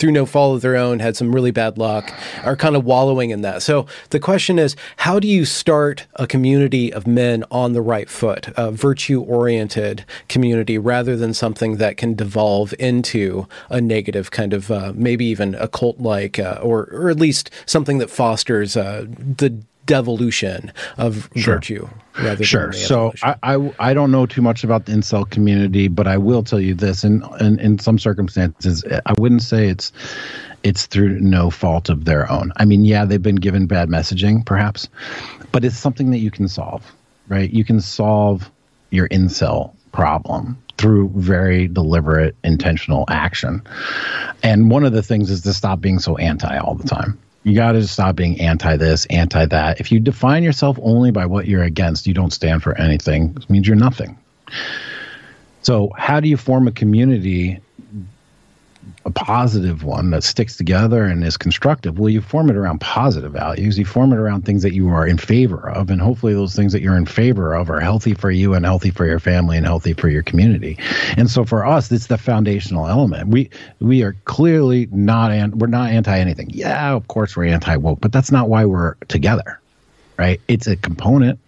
through no fault of their own, had some really bad luck, are kind of wallowing in that. So the question is, how do you start a community of men on the right foot, a virtue oriented community, rather than something that can devolve into a negative kind of uh, maybe even a cult like, uh, or, or at least something that fosters uh, the devolution of sure. virtue rather sure. so I, I, I don't know too much about the incel community, but I will tell you this: in, in in some circumstances, I wouldn't say it's it's through no fault of their own. I mean, yeah, they've been given bad messaging, perhaps, but it's something that you can solve, right? You can solve your incel problem through very deliberate, intentional action. And one of the things is to stop being so anti all the time. You got to stop being anti this, anti that. If you define yourself only by what you're against, you don't stand for anything. It means you're nothing. So, how do you form a community a positive one that sticks together and is constructive, well, you form it around positive values. You form it around things that you are in favor of. And hopefully, those things that you're in favor of are healthy for you and healthy for your family and healthy for your community. And so, for us, it's the foundational element. We we are clearly not, and we're not anti anything. Yeah, of course, we're anti woke, but that's not why we're together, right? It's a component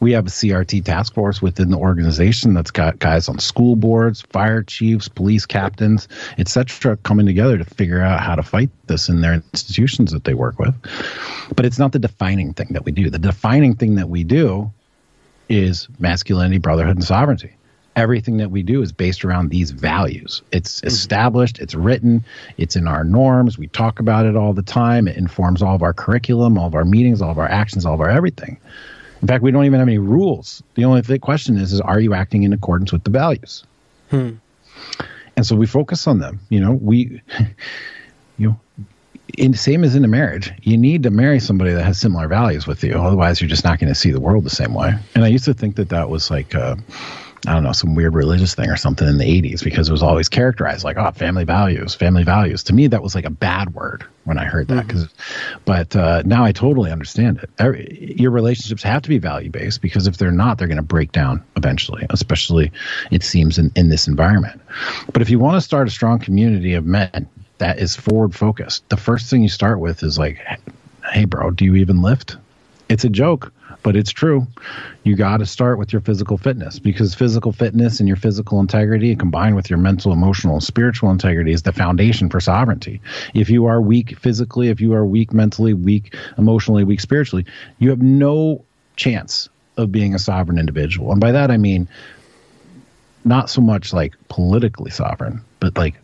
we have a CRT task force within the organization that's got guys on school boards, fire chiefs, police captains, etc., coming together to figure out how to fight this in their institutions that they work with. But it's not the defining thing that we do. The defining thing that we do is masculinity, brotherhood, and sovereignty. Everything that we do is based around these values. It's mm-hmm. established, it's written, it's in our norms. We talk about it all the time. It informs all of our curriculum, all of our meetings, all of our actions, all of our everything. In fact, we don't even have any rules. The only th- question is, is are you acting in accordance with the values? Hmm. And so we focus on them. You know, we, you know, in same as in a marriage, you need to marry somebody that has similar values with you. Otherwise, you're just not going to see the world the same way. And I used to think that that was like, uh, I don't know, some weird religious thing or something in the 80s because it was always characterized like, oh, family values, family values. To me, that was like a bad word when I heard that. Cause, mm-hmm. But uh, now I totally understand it. Every, your relationships have to be value based because if they're not, they're going to break down eventually, especially it seems in, in this environment. But if you want to start a strong community of men that is forward focused, the first thing you start with is like, hey, bro, do you even lift? It's a joke but it's true. You got to start with your physical fitness because physical fitness and your physical integrity combined with your mental, emotional, and spiritual integrity is the foundation for sovereignty. If you are weak physically, if you are weak mentally, weak emotionally, weak spiritually, you have no chance of being a sovereign individual. And by that I mean not so much like politically sovereign, but like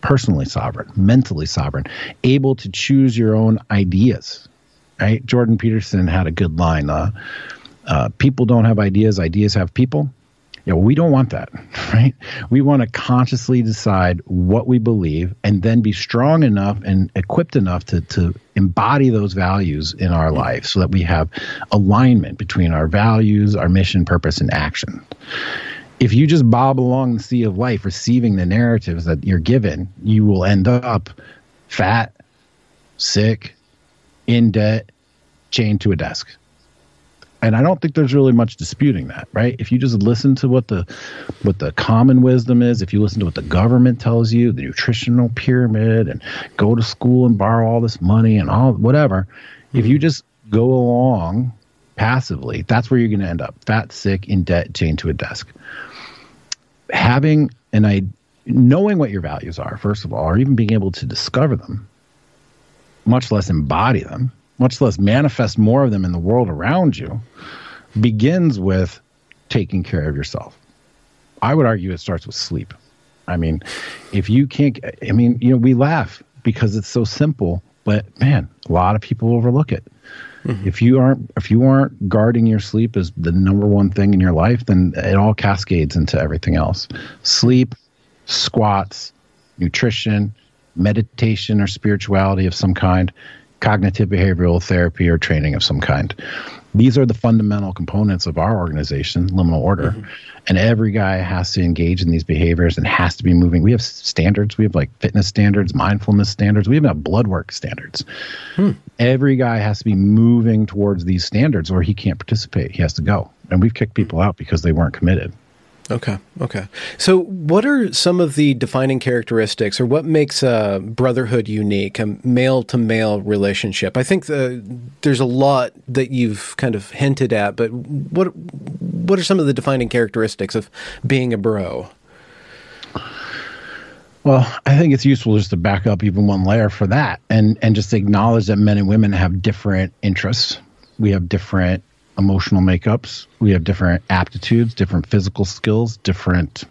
personally sovereign, mentally sovereign, able to choose your own ideas, right? Jordan Peterson had a good line. Uh, uh, people don't have ideas; ideas have people. Yeah, we don't want that, right? We want to consciously decide what we believe and then be strong enough and equipped enough to, to embody those values in our life so that we have alignment between our values, our mission, purpose, and action. If you just bob along the sea of life receiving the narratives that you're given, you will end up fat, sick, in debt, chained to a desk. And I don't think there's really much disputing that, right? If you just listen to what the what the common wisdom is, if you listen to what the government tells you, the nutritional pyramid and go to school and borrow all this money and all whatever, if you mm-hmm. just go along passively, that's where you're going to end up. Fat, sick, in debt, chained to a desk. Having an I knowing what your values are, first of all, or even being able to discover them, much less embody them, much less manifest more of them in the world around you, begins with taking care of yourself. I would argue it starts with sleep. I mean, if you can't, I mean, you know, we laugh because it's so simple, but man, a lot of people overlook it. Mm-hmm. If you aren't if you aren't guarding your sleep as the number one thing in your life, then it all cascades into everything else. Sleep, squats, nutrition, meditation or spirituality of some kind, cognitive behavioral therapy or training of some kind. These are the fundamental components of our organization, Liminal Order. Mm-hmm. And every guy has to engage in these behaviors and has to be moving. We have standards. We have like fitness standards, mindfulness standards. We even have blood work standards. Hmm. Every guy has to be moving towards these standards or he can't participate. He has to go. And we've kicked people out because they weren't committed. Okay. Okay. So, what are some of the defining characteristics, or what makes a brotherhood unique, a male to male relationship? I think the, there's a lot that you've kind of hinted at, but what what are some of the defining characteristics of being a bro? Well, I think it's useful just to back up even one layer for that, and and just acknowledge that men and women have different interests. We have different emotional makeups. We have different aptitudes, different physical skills, different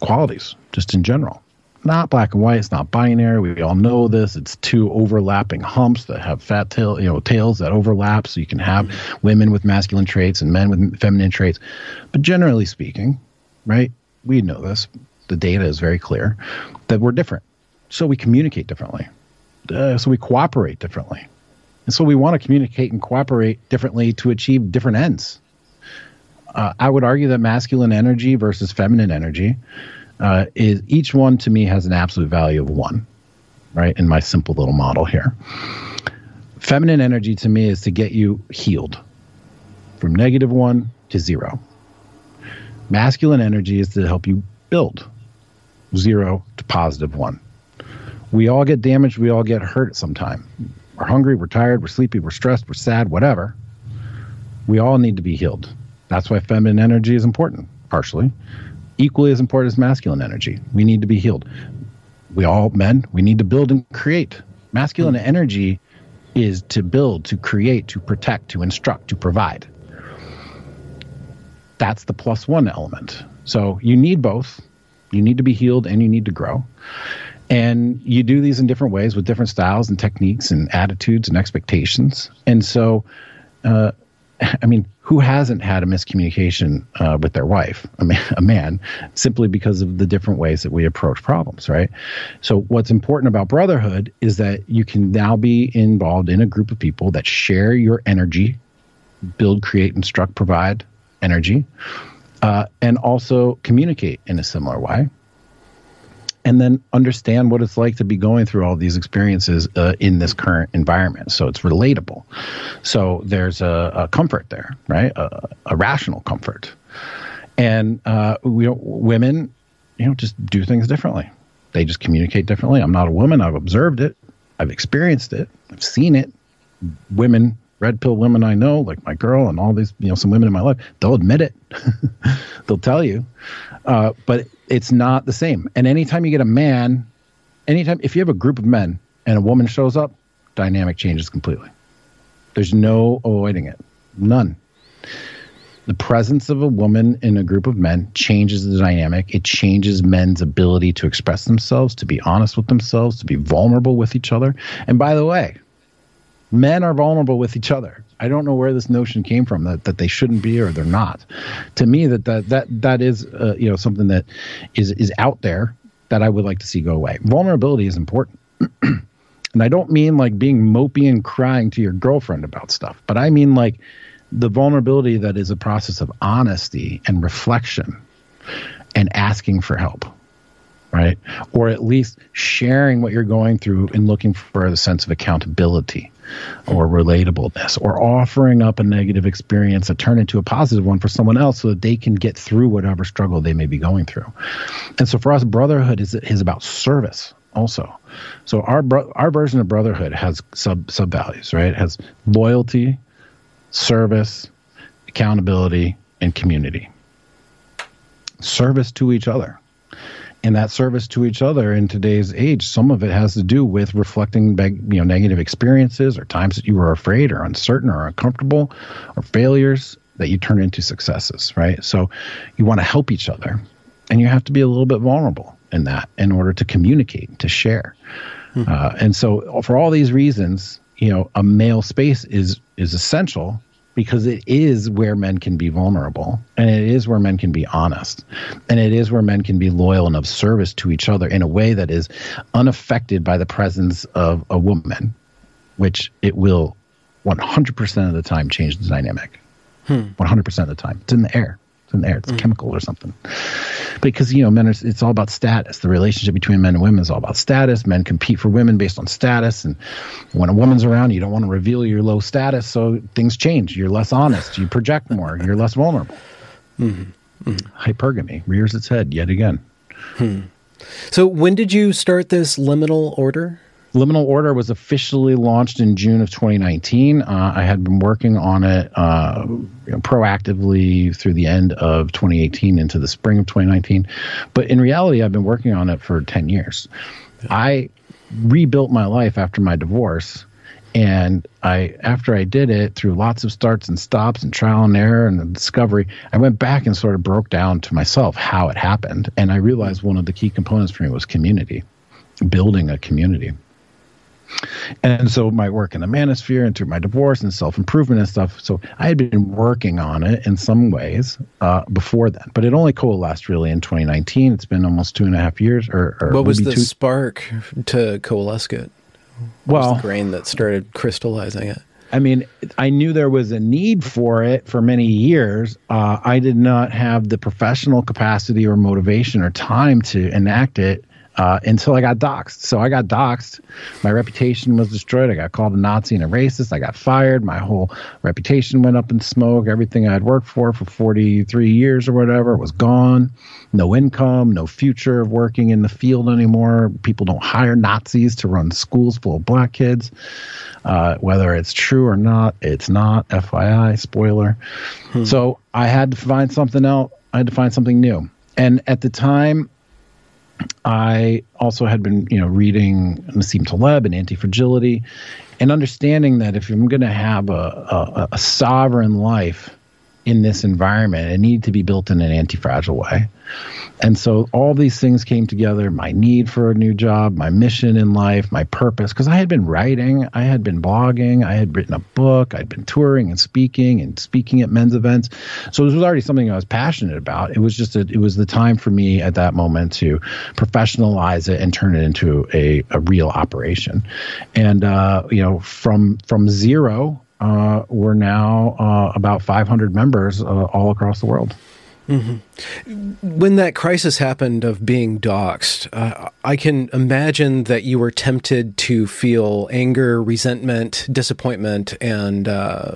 qualities, just in general. Not black and white. It's not binary. We all know this. It's two overlapping humps that have fat tail, you know, tails that overlap. So you can have mm-hmm. women with masculine traits and men with feminine traits. But generally speaking, right? We know this. The data is very clear that we're different. So we communicate differently. Uh, so we cooperate differently. And so we want to communicate and cooperate differently to achieve different ends. Uh, I would argue that masculine energy versus feminine energy uh, is each one to me has an absolute value of one, right? In my simple little model here. Feminine energy to me is to get you healed from negative one to zero. Masculine energy is to help you build zero to positive one. We all get damaged, we all get hurt sometime we're hungry, we're tired, we're sleepy, we're stressed, we're sad, whatever. We all need to be healed. That's why feminine energy is important, partially. Equally as important as masculine energy. We need to be healed. We all, men, we need to build and create. Masculine mm-hmm. energy is to build, to create, to protect, to instruct, to provide. That's the plus one element. So you need both. You need to be healed and you need to grow. And you do these in different ways with different styles and techniques and attitudes and expectations. And so, uh, I mean, who hasn't had a miscommunication uh, with their wife, I mean, a man, simply because of the different ways that we approach problems, right? So, what's important about brotherhood is that you can now be involved in a group of people that share your energy, build, create, instruct, provide energy, uh, and also communicate in a similar way and then understand what it's like to be going through all these experiences uh, in this current environment. So it's relatable. So there's a, a comfort there, right? A, a rational comfort. And uh, we women, you know, just do things differently. They just communicate differently. I'm not a woman. I've observed it. I've experienced it. I've seen it. Women, red pill women I know, like my girl and all these, you know, some women in my life, they'll admit it. they'll tell you. Uh, but it's not the same. And anytime you get a man, anytime if you have a group of men and a woman shows up, dynamic changes completely. There's no avoiding it. None. The presence of a woman in a group of men changes the dynamic. It changes men's ability to express themselves, to be honest with themselves, to be vulnerable with each other. And by the way, men are vulnerable with each other. I don't know where this notion came from that, that they shouldn't be or they're not. To me, that that that that is uh, you know something that is is out there that I would like to see go away. Vulnerability is important. and I don't mean like being mopey and crying to your girlfriend about stuff, but I mean like the vulnerability that is a process of honesty and reflection and asking for help. right? Or at least sharing what you're going through and looking for a sense of accountability or relatableness or offering up a negative experience to turn into a positive one for someone else so that they can get through whatever struggle they may be going through. And so for us, brotherhood is, is about service also. So our bro- our version of brotherhood has sub sub values, right? It has loyalty, service, accountability, and community. Service to each other and that service to each other in today's age some of it has to do with reflecting you know negative experiences or times that you were afraid or uncertain or uncomfortable or failures that you turn into successes right so you want to help each other and you have to be a little bit vulnerable in that in order to communicate to share mm-hmm. uh, and so for all these reasons you know a male space is is essential because it is where men can be vulnerable and it is where men can be honest and it is where men can be loyal and of service to each other in a way that is unaffected by the presence of a woman which it will 100% of the time change the dynamic. Hmm. 100% of the time. It's in the air in there. It's mm. chemical or something. Because you know, men are, it's all about status. The relationship between men and women is all about status. Men compete for women based on status, and when a woman's around, you don't want to reveal your low status, so things change. You're less honest. You project more. You're less vulnerable. Mm-hmm. Mm-hmm. Hypergamy rears its head yet again. Hmm. So, when did you start this liminal order? Liminal Order was officially launched in June of 2019. Uh, I had been working on it uh, you know, proactively through the end of 2018 into the spring of 2019. But in reality, I've been working on it for 10 years. I rebuilt my life after my divorce. And I, after I did it through lots of starts and stops and trial and error and discovery, I went back and sort of broke down to myself how it happened. And I realized one of the key components for me was community, building a community. And so my work in the manosphere and through my divorce and self improvement and stuff. So I had been working on it in some ways uh, before then, but it only coalesced really in 2019. It's been almost two and a half years. Or, or what was the two... spark to coalesce it? What well, the grain that started crystallizing it. I mean, I knew there was a need for it for many years. Uh, I did not have the professional capacity or motivation or time to enact it uh, until I got doxxed. So I got doxxed. My reputation was destroyed. I got called a Nazi and a racist. I got fired. My whole reputation went up in smoke. Everything I had worked for for 43 years or whatever was gone. No income, no future of working in the field anymore. People don't hire Nazis to run schools full of black kids. Uh, whether it's true or not, it's not. FYI, spoiler. Hmm. So I had to find something else. I had to find something new. And at the time, I also had been, you know, reading Nassim Taleb and Anti-Fragility, and understanding that if I'm going to have a, a, a sovereign life in this environment, it needed to be built in an anti-fragile way. And so all these things came together my need for a new job, my mission in life, my purpose. Because I had been writing, I had been blogging, I had written a book, I'd been touring and speaking and speaking at men's events. So this was already something I was passionate about. It was just, a, it was the time for me at that moment to professionalize it and turn it into a, a real operation. And, uh, you know, from, from zero, uh, we're now uh, about 500 members uh, all across the world. Mm-hmm. When that crisis happened of being doxxed, uh, I can imagine that you were tempted to feel anger, resentment, disappointment, and uh,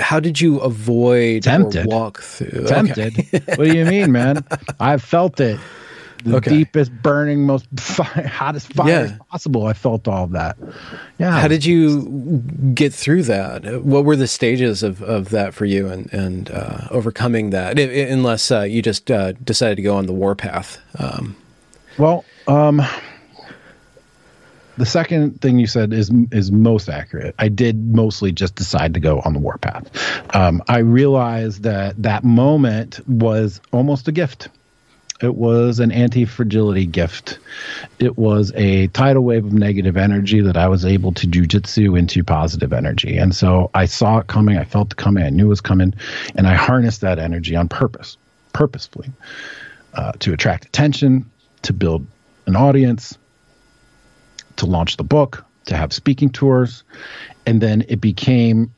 how did you avoid tempted. walk through? Tempted. Okay. what do you mean, man? I've felt it the okay. deepest, burning, most fire, hottest fire yeah. possible. I felt all of that. Yeah. How did you get through that? What were the stages of, of that for you and, and uh, overcoming that? It, unless uh, you just uh, decided to go on the warpath. Um, well, um, the second thing you said is is most accurate. I did mostly just decide to go on the warpath. Um, I realized that that moment was almost a gift it was an anti fragility gift. It was a tidal wave of negative energy that I was able to jujitsu into positive energy. And so I saw it coming. I felt it coming. I knew it was coming. And I harnessed that energy on purpose, purposefully, uh, to attract attention, to build an audience, to launch the book, to have speaking tours. And then it became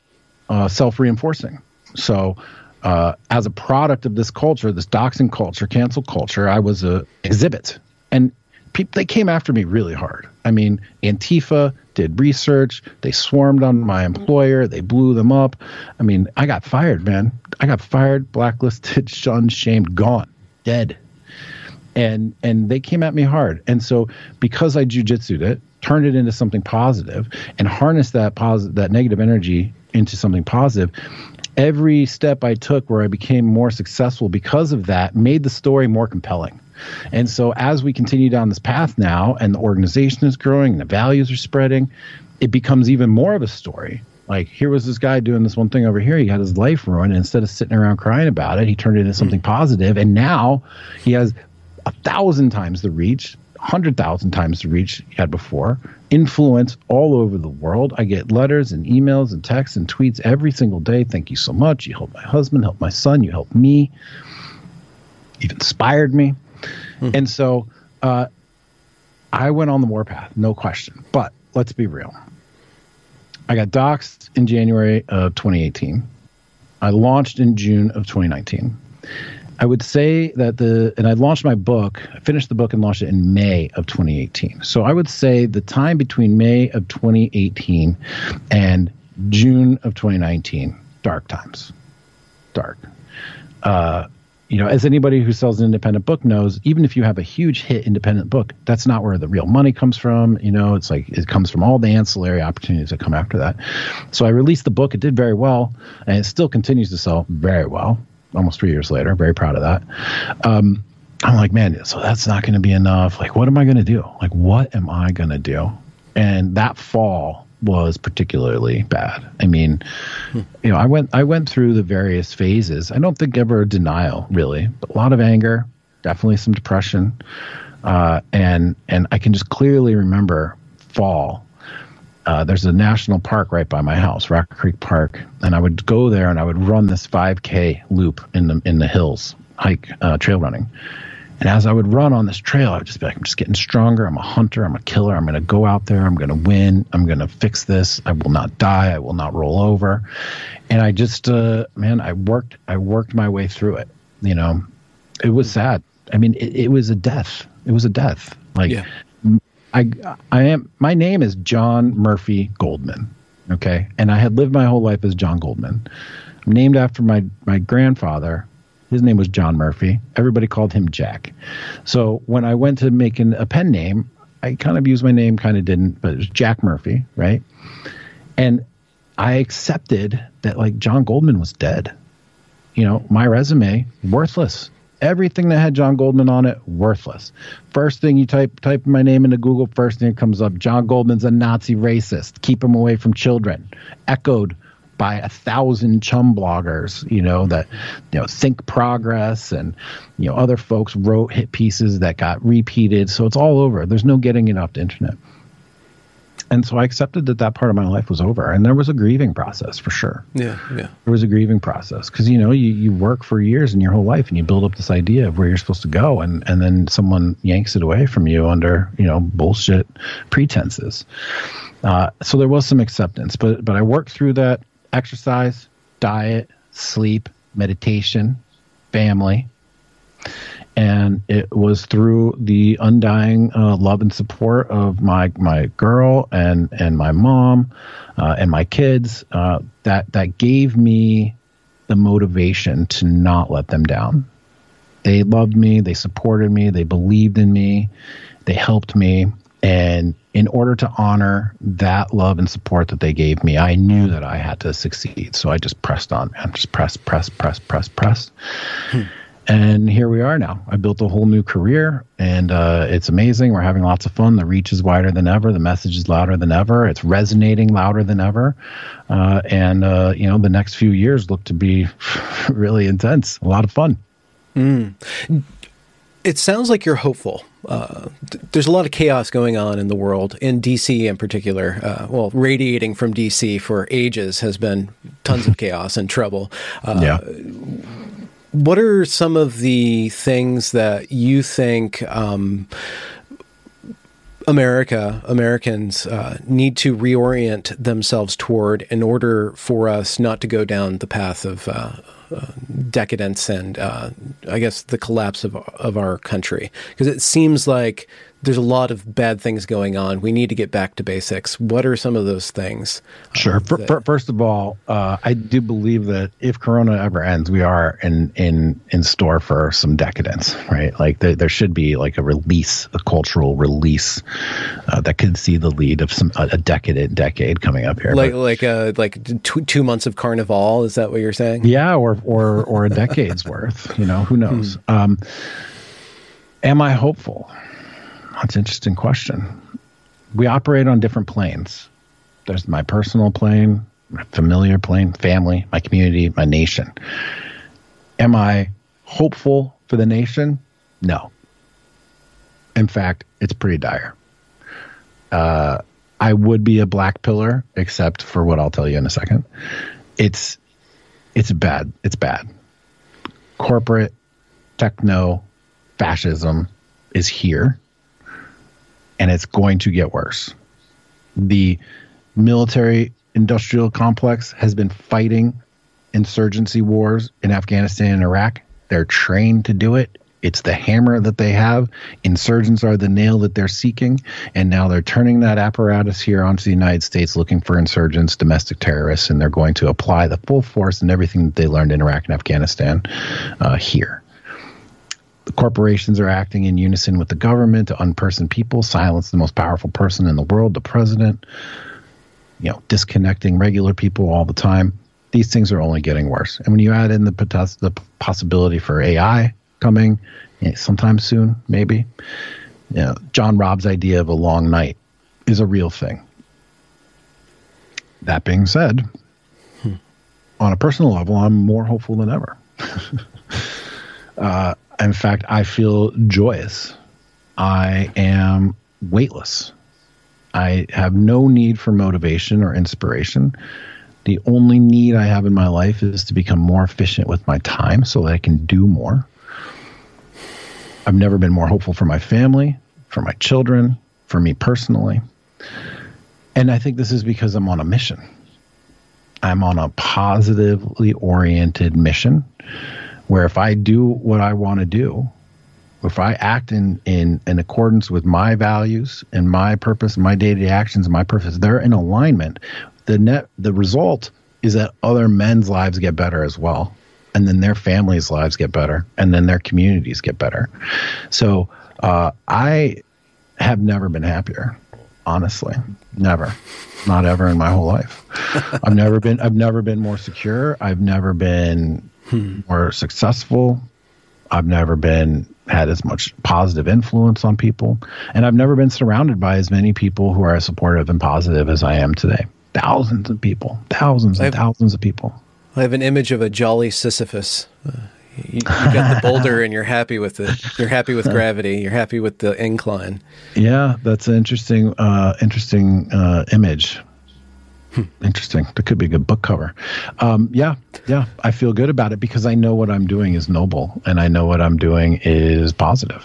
uh, self reinforcing. So uh, as a product of this culture, this doxing culture, cancel culture, I was a exhibit. And people they came after me really hard. I mean, Antifa did research. They swarmed on my employer. They blew them up. I mean, I got fired, man. I got fired, blacklisted, shunned, shamed, gone, dead. And and they came at me hard. And so because I jujitsued it, turned it into something positive, and harnessed that positive that negative energy into something positive, every step I took where I became more successful because of that made the story more compelling. And so as we continue down this path now and the organization is growing and the values are spreading, it becomes even more of a story. Like here was this guy doing this one thing over here. He had his life ruined. And instead of sitting around crying about it, he turned it into hmm. something positive. And now he has a thousand times the reach, hundred thousand times the reach he had before. Influence all over the world. I get letters and emails and texts and tweets every single day. Thank you so much. You helped my husband, helped my son, you helped me. You've inspired me. Mm-hmm. And so uh, I went on the warpath, no question. But let's be real. I got doxxed in January of 2018. I launched in June of 2019. I would say that the, and I launched my book, I finished the book and launched it in May of 2018. So I would say the time between May of 2018 and June of 2019, dark times. Dark. Uh, you know, as anybody who sells an independent book knows, even if you have a huge hit independent book, that's not where the real money comes from. You know, it's like it comes from all the ancillary opportunities that come after that. So I released the book. It did very well, and it still continues to sell very well. Almost three years later, very proud of that. Um, I'm like, man, so that's not going to be enough. Like, what am I going to do? Like, what am I going to do? And that fall, was particularly bad. I mean, hmm. you know, I went I went through the various phases. I don't think ever denial really, but a lot of anger, definitely some depression, uh, and and I can just clearly remember fall. Uh, there's a national park right by my house, Rock Creek Park, and I would go there and I would run this 5K loop in the in the hills, hike uh, trail running, and as I would run on this trail, I would just be like, I'm just getting stronger. I'm a hunter. I'm a killer. I'm going to go out there. I'm going to win. I'm going to fix this. I will not die. I will not roll over. And I just, uh, man, I worked, I worked my way through it. You know, it was sad. I mean, it, it was a death. It was a death. Like, yeah. I, I am, my name is John Murphy Goldman. Okay. And I had lived my whole life as John Goldman. I'm named after my, my grandfather his name was John Murphy. Everybody called him Jack. So when I went to make an, a pen name, I kind of used my name, kind of didn't, but it was Jack Murphy, right? And I accepted that like John Goldman was dead. You know, my resume worthless. Everything that had John Goldman on it, worthless. First thing you type type my name into Google, first thing comes up, John Goldman's a Nazi racist. Keep him away from children. Echoed by a thousand chum bloggers, you know, that, you know, Think Progress and, you know, other folks wrote hit pieces that got repeated. So it's all over. There's no getting it off the internet. And so I accepted that that part of my life was over. And there was a grieving process for sure. Yeah. Yeah. There was a grieving process because, you know, you, you work for years in your whole life and you build up this idea of where you're supposed to go. And, and then someone yanks it away from you under, you know, bullshit pretenses. Uh, so there was some acceptance, but, but I worked through that exercise, diet, sleep, meditation, family. And it was through the undying uh, love and support of my my girl and and my mom uh, and my kids uh, that that gave me the motivation to not let them down. They loved me, they supported me, they believed in me, they helped me, and in order to honor that love and support that they gave me, I knew that I had to succeed. So I just pressed on, man. Just press, press, press, press, press. Hmm. And here we are now. I built a whole new career, and uh, it's amazing. We're having lots of fun. The reach is wider than ever. The message is louder than ever. It's resonating louder than ever. Uh, and uh, you know, the next few years look to be really intense. A lot of fun. Mm. It sounds like you're hopeful. Uh, there's a lot of chaos going on in the world, in DC in particular. Uh, well, radiating from DC for ages has been tons of chaos and trouble. Uh, yeah. What are some of the things that you think um, America, Americans uh, need to reorient themselves toward in order for us not to go down the path of uh, uh, decadence and uh, I guess the collapse of of our country? Because it seems like there's a lot of bad things going on. We need to get back to basics. What are some of those things? Sure. Uh, that- first of all, uh, I do believe that if Corona ever ends, we are in in in store for some decadence, right? Like there, there should be like a release, a cultural release uh, that could see the lead of some a, a decadent decade coming up here. Like but, like uh like t- two months of Carnival. Is that what you're saying? Yeah, or or or a decade's worth. You know, who knows? Hmm. Um, am I hopeful? That's an interesting question. We operate on different planes. There's my personal plane, my familiar plane, family, my community, my nation. Am I hopeful for the nation? No. In fact, it's pretty dire. Uh, I would be a black pillar, except for what I'll tell you in a second. It's it's bad. It's bad. Corporate techno fascism is here and it's going to get worse. The military industrial complex has been fighting insurgency wars in Afghanistan and Iraq. They're trained to do it. It's the hammer that they have. Insurgents are the nail that they're seeking. And now they're turning that apparatus here onto the United States looking for insurgents, domestic terrorists, and they're going to apply the full force and everything that they learned in Iraq and Afghanistan uh, here. The corporations are acting in unison with the government to unperson people, silence the most powerful person in the world, the president, you know, disconnecting regular people all the time. These things are only getting worse. And when you add in the, the possibility for AI coming eh, sometime soon, maybe, you know, John Robb's idea of a long night is a real thing. That being said, hmm. on a personal level, I'm more hopeful than ever. uh, in fact, I feel joyous. I am weightless. I have no need for motivation or inspiration. The only need I have in my life is to become more efficient with my time so that I can do more. I've never been more hopeful for my family, for my children, for me personally. And I think this is because I'm on a mission. I'm on a positively oriented mission where if I do what I want to do, if I act in, in, in accordance with my values and my purpose, my day to day actions, and my purpose, they're in alignment. The net, the result is that other men's lives get better as well. And then their families' lives get better. And then their communities get better. So uh, I have never been happier, honestly. Never. Not ever in my whole life. I've never been I've never been more secure. I've never been hmm. more successful. I've never been had as much positive influence on people, and I've never been surrounded by as many people who are as supportive and positive as I am today. Thousands of people, thousands and have, thousands of people. I have an image of a jolly Sisyphus. Uh, you, you, got the boulder, and you're happy with it. You're happy with gravity. You're happy with the incline. Yeah, that's an interesting, uh, interesting uh, image. Hmm, interesting. That could be a good book cover. Um, yeah, yeah. I feel good about it because I know what I'm doing is noble and I know what I'm doing is positive.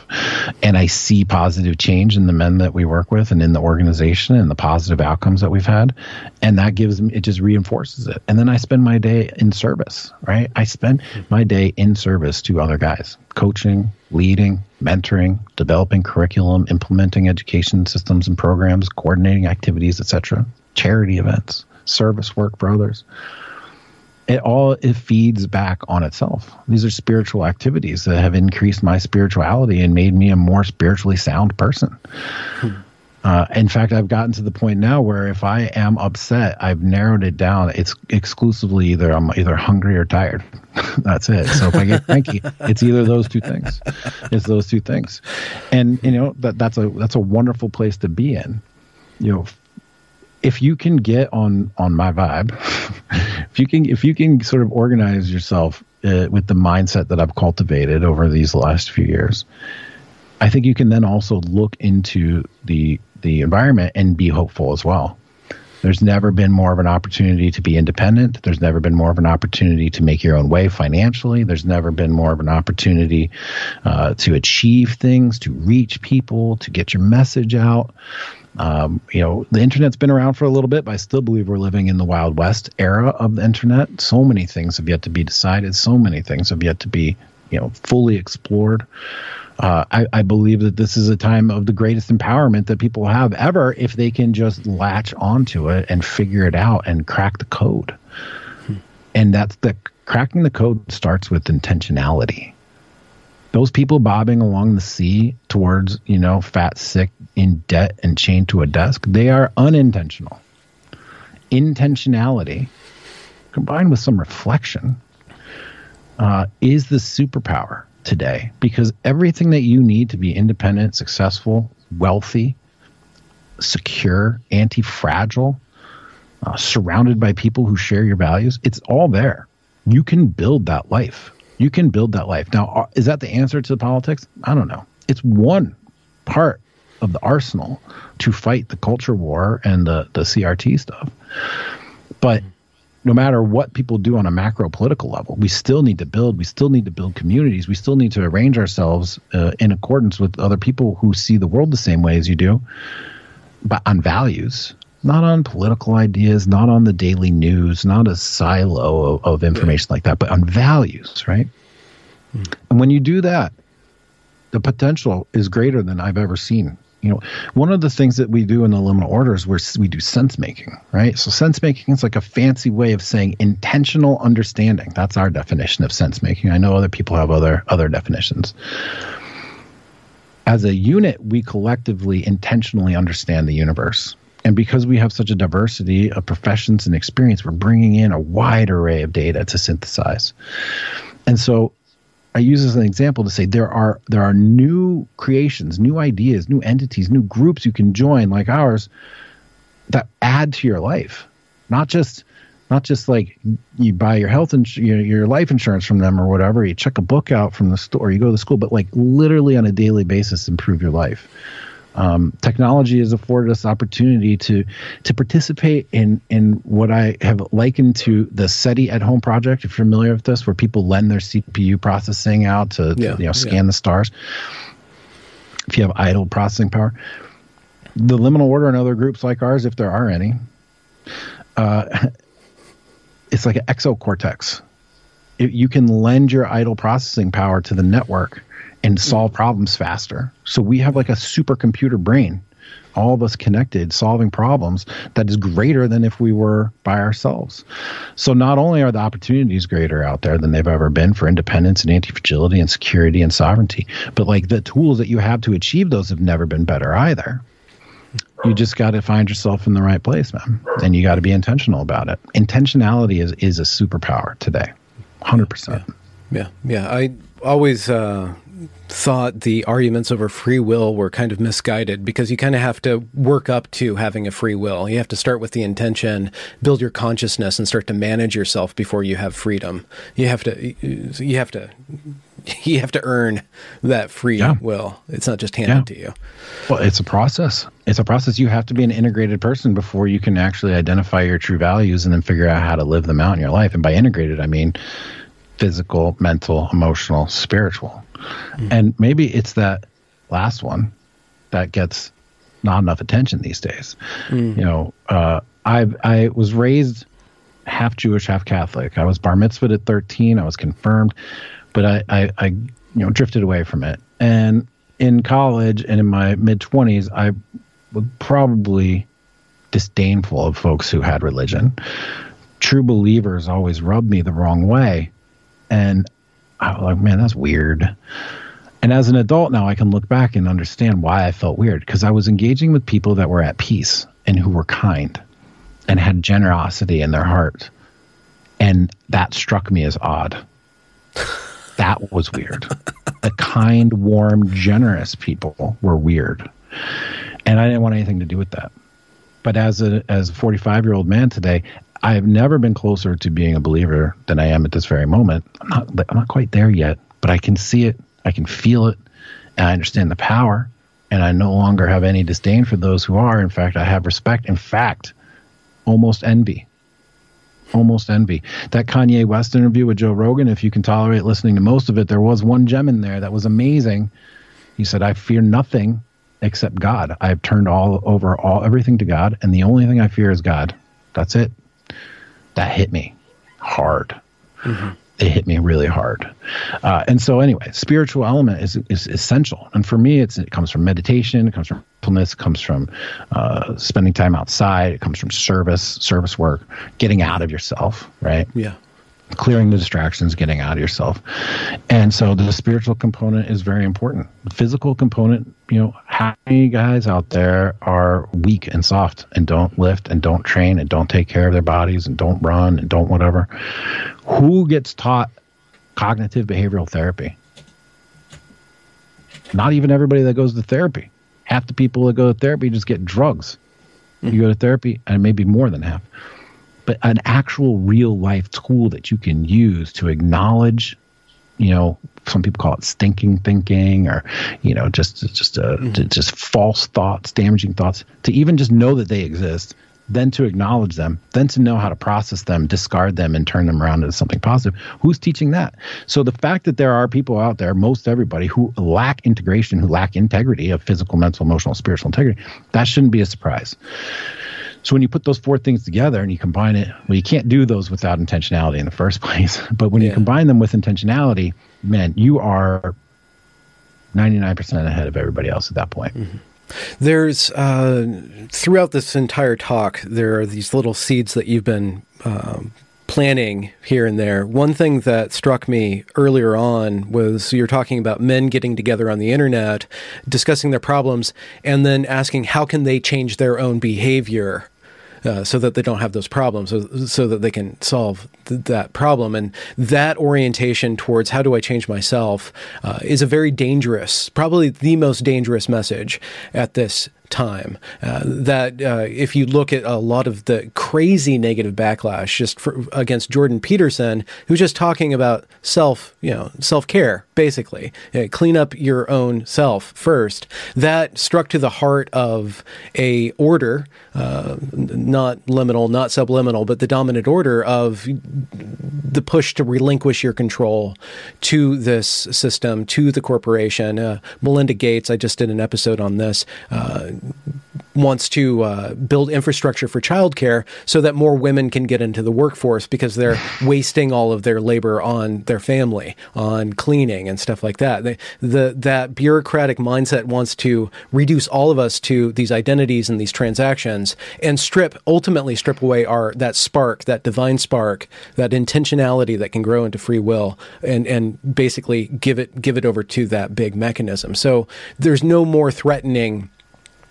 And I see positive change in the men that we work with and in the organization and the positive outcomes that we've had. And that gives me, it just reinforces it. And then I spend my day in service, right? I spend my day in service to other guys, coaching, leading, mentoring, developing curriculum, implementing education systems and programs, coordinating activities, etc charity events, service work for others. It all it feeds back on itself. These are spiritual activities that have increased my spirituality and made me a more spiritually sound person. Hmm. Uh, in fact, I've gotten to the point now where if I am upset, I've narrowed it down. It's exclusively either I'm either hungry or tired. That's it. So if I get cranky, it's either those two things. It's those two things, and you know that that's a that's a wonderful place to be in. You know, if you can get on on my vibe, if you can if you can sort of organize yourself uh, with the mindset that I've cultivated over these last few years, I think you can then also look into the the environment and be hopeful as well. There's never been more of an opportunity to be independent. There's never been more of an opportunity to make your own way financially. There's never been more of an opportunity uh, to achieve things, to reach people, to get your message out. Um, you know, the internet's been around for a little bit, but I still believe we're living in the Wild West era of the internet. So many things have yet to be decided. So many things have yet to be, you know fully explored. Uh, I, I, believe that this is a time of the greatest empowerment that people have ever if they can just latch onto it and figure it out and crack the code. Hmm. And that's the cracking the code starts with intentionality. Those people bobbing along the sea towards, you know, fat, sick, in debt, and chained to a desk, they are unintentional. Intentionality combined with some reflection uh, is the superpower today because everything that you need to be independent, successful, wealthy, secure, anti fragile, uh, surrounded by people who share your values, it's all there. You can build that life. You can build that life. Now, uh, is that the answer to the politics? I don't know. It's one part of the arsenal to fight the culture war and the, the CRT stuff. But no matter what people do on a macro political level, we still need to build. We still need to build communities. We still need to arrange ourselves uh, in accordance with other people who see the world the same way as you do, but on values, not on political ideas, not on the daily news, not a silo of, of information like that, but on values, right? Mm. And when you do that, the potential is greater than I've ever seen you know one of the things that we do in the liminal order orders where we do sense making right? So sense making is like a fancy way of saying intentional understanding. That's our definition of sense making. I know other people have other other definitions. As a unit we collectively intentionally understand the universe. And because we have such a diversity of professions and experience we're bringing in a wide array of data to synthesize. And so I use as an example to say there are there are new creations, new ideas, new entities, new groups you can join like ours that add to your life. Not just not just like you buy your health and your, your life insurance from them or whatever, you check a book out from the store, you go to the school, but like literally on a daily basis improve your life. Um, technology has afforded us opportunity to to participate in in what I have likened to the SETI at Home project. If you're familiar with this, where people lend their CPU processing out to, yeah, you know scan yeah. the stars. If you have idle processing power, the liminal order and other groups like ours, if there are any, uh, it's like an exocortex. It, you can lend your idle processing power to the network and solve problems faster. So we have like a supercomputer brain, all of us connected, solving problems that is greater than if we were by ourselves. So not only are the opportunities greater out there than they've ever been for independence and anti-fragility and security and sovereignty, but like the tools that you have to achieve those have never been better either. You just got to find yourself in the right place, man, and you got to be intentional about it. Intentionality is is a superpower today, hundred percent. Yeah, yeah. I always uh, thought the arguments over free will were kind of misguided because you kind of have to work up to having a free will. You have to start with the intention, build your consciousness, and start to manage yourself before you have freedom. You have to, you have to, you have to earn that free yeah. will. It's not just handed yeah. to you. Well, it's a process. It's a process. You have to be an integrated person before you can actually identify your true values and then figure out how to live them out in your life. And by integrated, I mean physical, mental, emotional, spiritual. Mm-hmm. And maybe it's that last one that gets not enough attention these days. Mm. You know, uh, I I was raised half Jewish, half Catholic. I was bar mitzvahed at 13. I was confirmed, but I, I, I you know drifted away from it. And in college and in my mid 20s, I was probably disdainful of folks who had religion. True believers always rubbed me the wrong way. And I was like, man, that's weird. And as an adult now, I can look back and understand why I felt weird because I was engaging with people that were at peace and who were kind and had generosity in their heart. And that struck me as odd. that was weird. the kind, warm, generous people were weird. And I didn't want anything to do with that. But as a as a 45 year old man today, I have never been closer to being a believer than I am at this very moment. I'm not I'm not quite there yet, but I can see it, I can feel it, and I understand the power. And I no longer have any disdain for those who are. In fact, I have respect. In fact, almost envy. Almost envy. That Kanye West interview with Joe Rogan, if you can tolerate listening to most of it, there was one gem in there that was amazing. He said, I fear nothing except God. I've turned all over all everything to God, and the only thing I fear is God. That's it. That hit me hard. Mm-hmm. it hit me really hard. Uh, and so, anyway, spiritual element is, is essential. And for me, it's it comes from meditation, it comes from mindfulness, it comes from uh, spending time outside, it comes from service, service work, getting out of yourself, right? Yeah clearing the distractions, getting out of yourself. And so the spiritual component is very important. The physical component, you know, how many guys out there are weak and soft and don't lift and don't train and don't take care of their bodies and don't run and don't whatever? Who gets taught cognitive behavioral therapy? Not even everybody that goes to therapy. Half the people that go to therapy just get drugs. You go to therapy, and maybe more than half but an actual real life tool that you can use to acknowledge you know some people call it stinking thinking or you know just just uh, mm-hmm. just false thoughts damaging thoughts to even just know that they exist then to acknowledge them then to know how to process them discard them and turn them around into something positive. Who's teaching that? So the fact that there are people out there most everybody who lack integration who lack integrity of physical mental emotional spiritual integrity that shouldn't be a surprise so when you put those four things together and you combine it, well, you can't do those without intentionality in the first place. But when yeah. you combine them with intentionality, man, you are 99% ahead of everybody else at that point. Mm-hmm. There's uh, throughout this entire talk, there are these little seeds that you've been um, planning here and there. One thing that struck me earlier on was you're talking about men getting together on the internet, discussing their problems, and then asking how can they change their own behavior uh, so that they don't have those problems, so, so that they can solve th- that problem. And that orientation towards how do I change myself uh, is a very dangerous, probably the most dangerous message at this time. Uh, that uh, if you look at a lot of the crazy negative backlash just for, against Jordan Peterson, who's just talking about self, you know, self care, basically, uh, clean up your own self first. That struck to the heart of a order, uh, not liminal, not subliminal, but the dominant order of the push to relinquish your control to this system, to the corporation. Uh, Melinda Gates, I just did an episode on this uh, wants to uh, build infrastructure for childcare so that more women can get into the workforce because they're wasting all of their labor on their family, on cleaning and stuff like that. They, the that bureaucratic mindset wants to reduce all of us to these identities and these transactions and strip ultimately strip away our that spark, that divine spark, that intentionality that can grow into free will and and basically give it give it over to that big mechanism. So there's no more threatening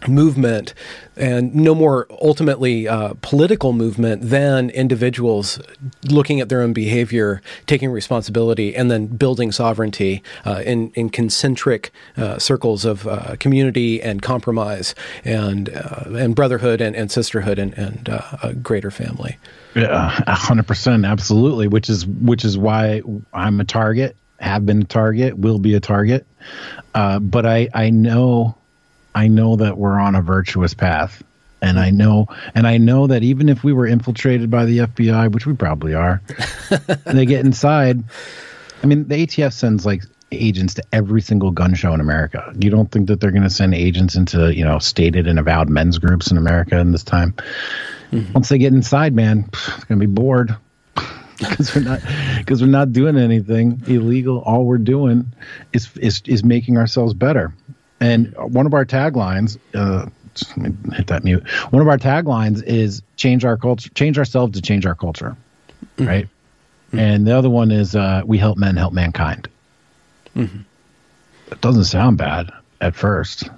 movement and no more ultimately uh, political movement than individuals looking at their own behavior, taking responsibility, and then building sovereignty uh, in, in concentric uh, circles of uh, community and compromise and, uh, and brotherhood and, and sisterhood and, and uh, a greater family. Yeah, hundred percent, absolutely. Which is which is why I'm a target, have been a target, will be a target. but I I know I know that we're on a virtuous path. And I know, and I know that even if we were infiltrated by the FBI, which we probably are, they get inside. I mean, the ATF sends like agents to every single gun show in America. You don't think that they're going to send agents into, you know, stated and avowed men's groups in America in this time? Mm-hmm. Once they get inside, man, they're going to be bored because we're not because we're not doing anything illegal. All we're doing is is is making ourselves better. And one of our taglines, uh, hit that mute. One of our taglines is change our culture, change ourselves to change our culture, mm-hmm. right? Mm-hmm. And the other one is uh, we help men help mankind. Mm-hmm. It doesn't sound bad at first,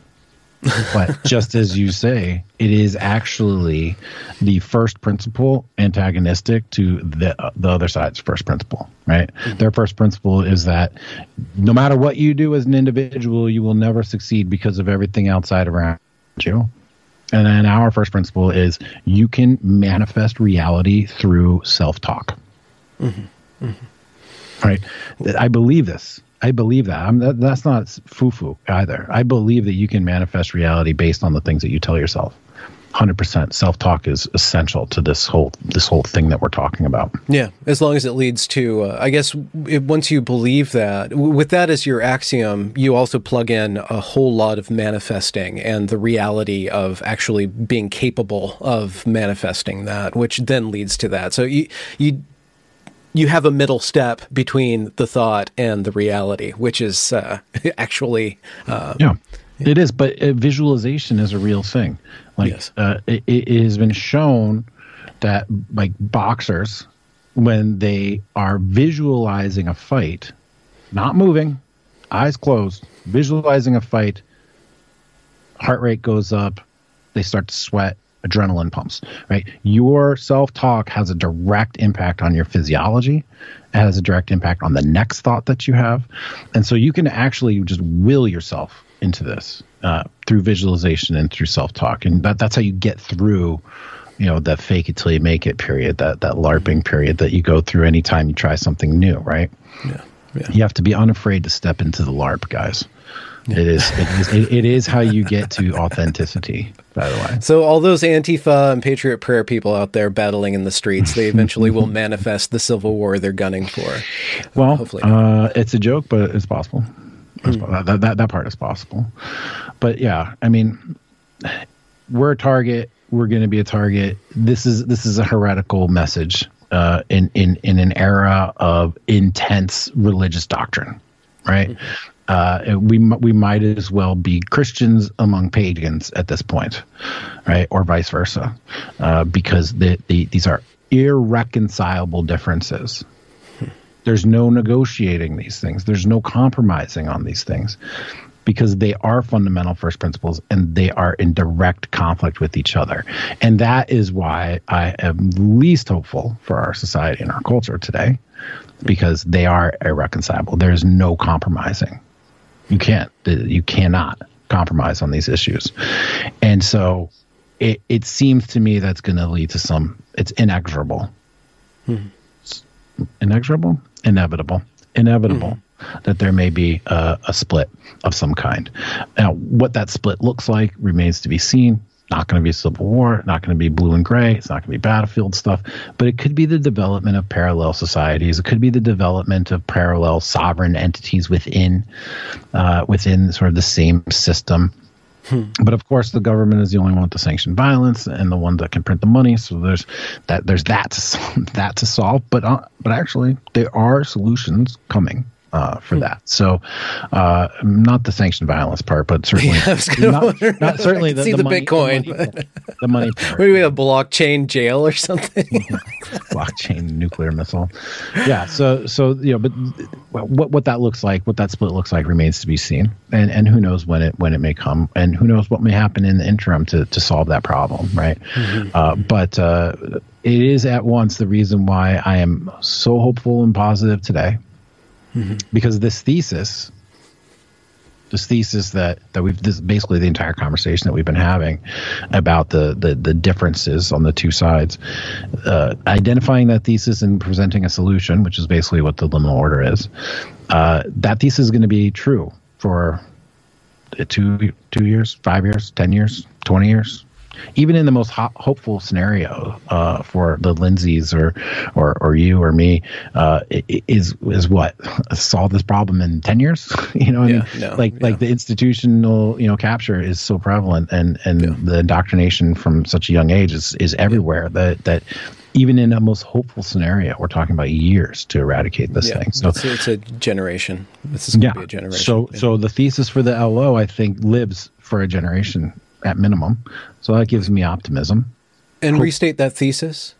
but just as you say, it is actually the first principle antagonistic to the uh, the other side's first principle, right? Mm-hmm. Their first principle is that no matter what you do as an individual, you will never succeed because of everything outside around you. And then our first principle is you can manifest reality through self talk. Mm-hmm. Mm-hmm. Right? I believe this. I believe that. I'm, that that's not foo foo either. I believe that you can manifest reality based on the things that you tell yourself. 100% self-talk is essential to this whole this whole thing that we're talking about yeah as long as it leads to uh, i guess it, once you believe that with that as your axiom you also plug in a whole lot of manifesting and the reality of actually being capable of manifesting that which then leads to that so you you you have a middle step between the thought and the reality, which is uh, actually uh, yeah. It is, but uh, visualization is a real thing. Like Yes. uh, it, it has been shown that like boxers, when they are visualizing a fight, not moving, eyes closed, visualizing a fight, heart rate goes up, they start to sweat, adrenaline pumps, right? Your self talk has a direct impact on your physiology. It has a direct impact on the next thought that you have. And so you can actually just will yourself into this uh, through visualization and through self talk. And that, that's how you get through. You know, that fake it till you make it period, that that LARPing period that you go through anytime you try something new, right? yeah, yeah. You have to be unafraid to step into the LARP, guys. It is it is it, it is how you get to authenticity, by the way. So all those Antifa and Patriot Prayer people out there battling in the streets, they eventually will manifest the civil war they're gunning for. Well, hopefully uh, it's a joke, but it's possible. It's po- that, that that part is possible. But yeah, I mean, we're a target. We're going to be a target. This is this is a heretical message uh, in in in an era of intense religious doctrine, right? Uh, we we might as well be Christians among pagans at this point, right, or vice versa, uh, because the, the these are irreconcilable differences. There's no negotiating these things. There's no compromising on these things because they are fundamental first principles and they are in direct conflict with each other. And that is why I am least hopeful for our society and our culture today because they are irreconcilable. There's no compromising. You can't, you cannot compromise on these issues. And so it, it seems to me that's going to lead to some, it's inexorable hmm. inexorable, inevitable, inevitable hmm. that there may be a, a split of some kind. Now, what that split looks like remains to be seen. Not going to be civil war, not going to be blue and gray, it's not going to be battlefield stuff, but it could be the development of parallel societies. It could be the development of parallel sovereign entities within uh, within sort of the same system. But of course, the government is the only one to sanction violence and the one that can print the money. So there's that there's that to, that to solve. But uh, but actually, there are solutions coming. Uh, for that, so uh, not the sanctioned violence part, but certainly was not, not certainly the, see the the money, Bitcoin, the money, the money part. Maybe a blockchain jail or something. blockchain nuclear missile. Yeah. So so you know, but what what that looks like, what that split looks like, remains to be seen, and and who knows when it when it may come, and who knows what may happen in the interim to to solve that problem, right? Uh, but uh, it is at once the reason why I am so hopeful and positive today, because this thesis this thesis that that we've this basically the entire conversation that we've been having about the the, the differences on the two sides uh, identifying that thesis and presenting a solution which is basically what the liminal order is uh, that thesis is going to be true for two two years five years ten years 20 years even in the most ho- hopeful scenario uh, for the Lindsays or, or or you or me, uh, is is what solve this problem in ten years. you know, I Yeah, mean, no, like yeah. like the institutional you know capture is so prevalent, and and the indoctrination from such a young age is is everywhere. That that even in a most hopeful scenario, we're talking about years to eradicate this yeah, thing. So it's, it's a generation. This is going to be a generation. so Yeah. so the thesis for the LO, I think, lives for a generation at minimum. So that gives me optimism. and restate that thesis.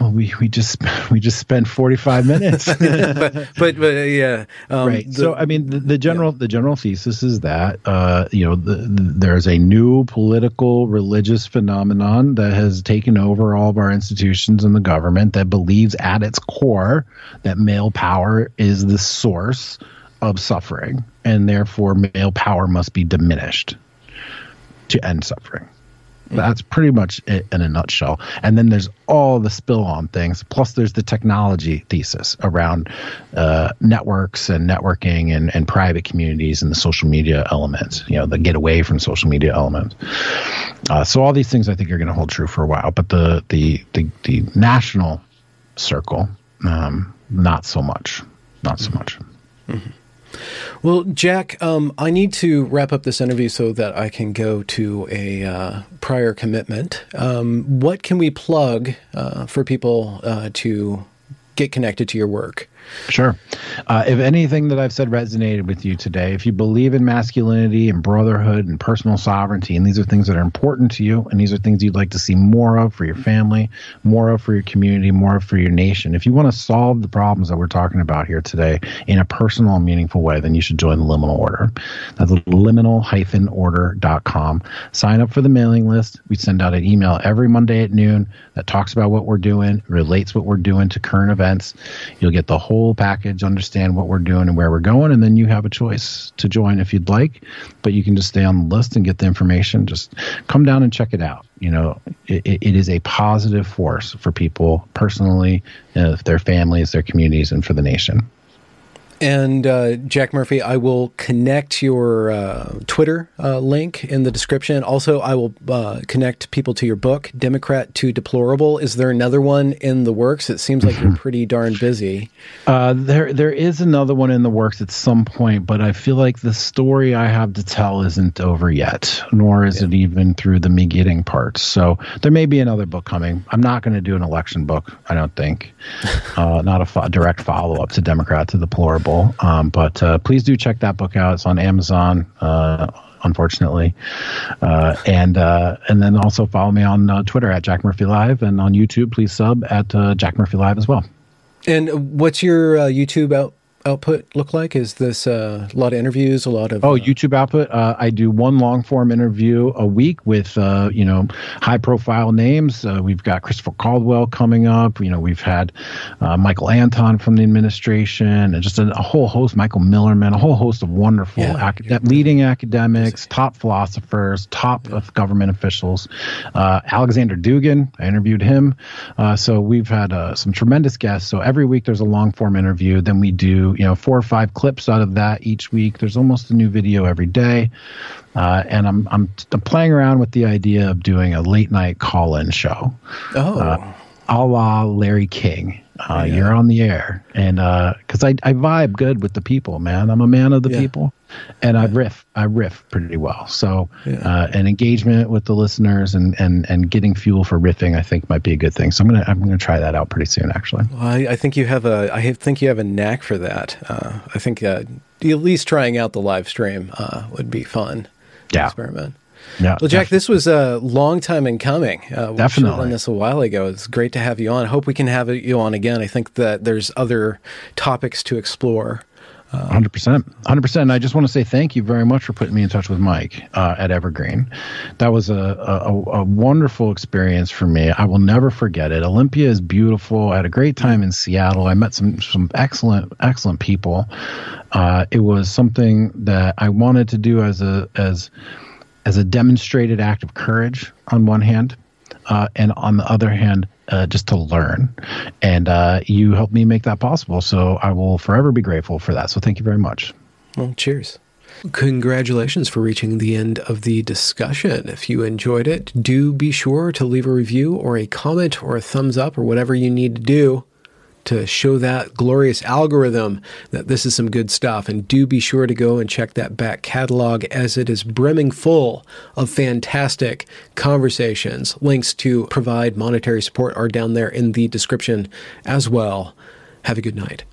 Well, we, we just we just spent forty five minutes. but but, but uh, yeah, um, right. the- so I mean, the, the general the general thesis is that uh, you know the, there's a new political religious phenomenon that has taken over all of our institutions and the government that believes at its core that male power is the source of suffering, and therefore male power must be diminished to end suffering. That's pretty much it in a nutshell. And then there's all the spill on things. Plus, there's the technology thesis around uh, networks and networking and, and private communities and the social media elements, you know, the get away from social media elements. Uh, so, all these things I think are going to hold true for a while. But the, the, the, the national circle, um, not so much. Not so much. Well, Jack, um, I need to wrap up this interview so that I can go to a uh, prior commitment. Um, what can we plug uh, for people uh, to get connected to your work? Sure. Uh, if anything that I've said resonated with you today, if you believe in masculinity and brotherhood and personal sovereignty, and these are things that are important to you, and these are things you'd like to see more of for your family, more of for your community, more of for your nation, if you want to solve the problems that we're talking about here today in a personal and meaningful way, then you should join the Liminal Order. That's liminal-order.com. Sign up for the mailing list. We send out an email every Monday at noon that talks about what we're doing, relates what we're doing to current events. You'll get the whole whole package, understand what we're doing and where we're going, and then you have a choice to join if you'd like. But you can just stay on the list and get the information. Just come down and check it out. You know, it, it is a positive force for people personally, uh, their families, their communities, and for the nation. And uh, Jack Murphy, I will connect your uh, Twitter uh, link in the description. Also, I will uh, connect people to your book, Democrat to Deplorable. Is there another one in the works? It seems like you're pretty darn busy. Uh, there, there is another one in the works at some point, but I feel like the story I have to tell isn't over yet, nor is yeah. it even through the me getting parts. So there may be another book coming. I'm not going to do an election book. I don't think. Uh, not a fo- direct follow up to Democrat to Deplorable um, but uh, please do check that book out. It's on Amazon. Uh, unfortunately, uh, and uh, and then also follow me on uh, Twitter at Jack Murphy Live and on YouTube. Please sub at Jack Murphy Live as well. And what's your YouTube out output look like? Is this uh, a lot of interviews, a lot of oh uh, YouTube output? Uh, I do one long form interview a week with uh, you know high profile names. Uh, we've got Christopher Caldwell coming up. You know we've had uh, Michael Anton from the administration, and just a, a, whole host, Michael Millerman, a whole host of wonderful yeah, acad- leading academics, top philosophers, top yeah. government officials. Alexander Dugin, I interviewed him. so we've had some tremendous guests. So every week there's a long form interview. Then we do you know four or five clips out of that each week. There's almost a new video every day, uh, and I'm, I'm I'm playing around with the idea of doing a late night call in show. Oh. Uh, a la Larry King. Uh, yeah. You're on the air, and because uh, I I vibe good with the people, man. I'm a man of the yeah. people, and yeah. I riff I riff pretty well. So uh, an engagement with the listeners and and and getting fuel for riffing, I think might be a good thing. So I'm gonna I'm gonna try that out pretty soon, actually. Well, I, I think you have a I think you have a knack for that. Uh, I think uh, at least trying out the live stream uh, would be fun. Yeah. Experiment. Yeah. Well, Jack, definitely. this was a long time in coming. Uh, we definitely done this a while ago. It's great to have you on. I hope we can have you on again. I think that there's other topics to explore. Hundred percent, hundred percent. And I just want to say thank you very much for putting me in touch with Mike uh, at Evergreen. That was a, a, a wonderful experience for me. I will never forget it. Olympia is beautiful. I had a great time in Seattle. I met some some excellent excellent people. Uh, it was something that I wanted to do as a as as a demonstrated act of courage on one hand, uh, and on the other hand, uh, just to learn. And uh, you helped me make that possible. So I will forever be grateful for that. So thank you very much. Well, cheers. Congratulations for reaching the end of the discussion. If you enjoyed it, do be sure to leave a review or a comment or a thumbs up or whatever you need to do to show that glorious algorithm that this is some good stuff. And do be sure to go and check that back catalog as it is brimming full of fantastic conversations. Links to provide monetary support are down there in the description as well. Have a good night.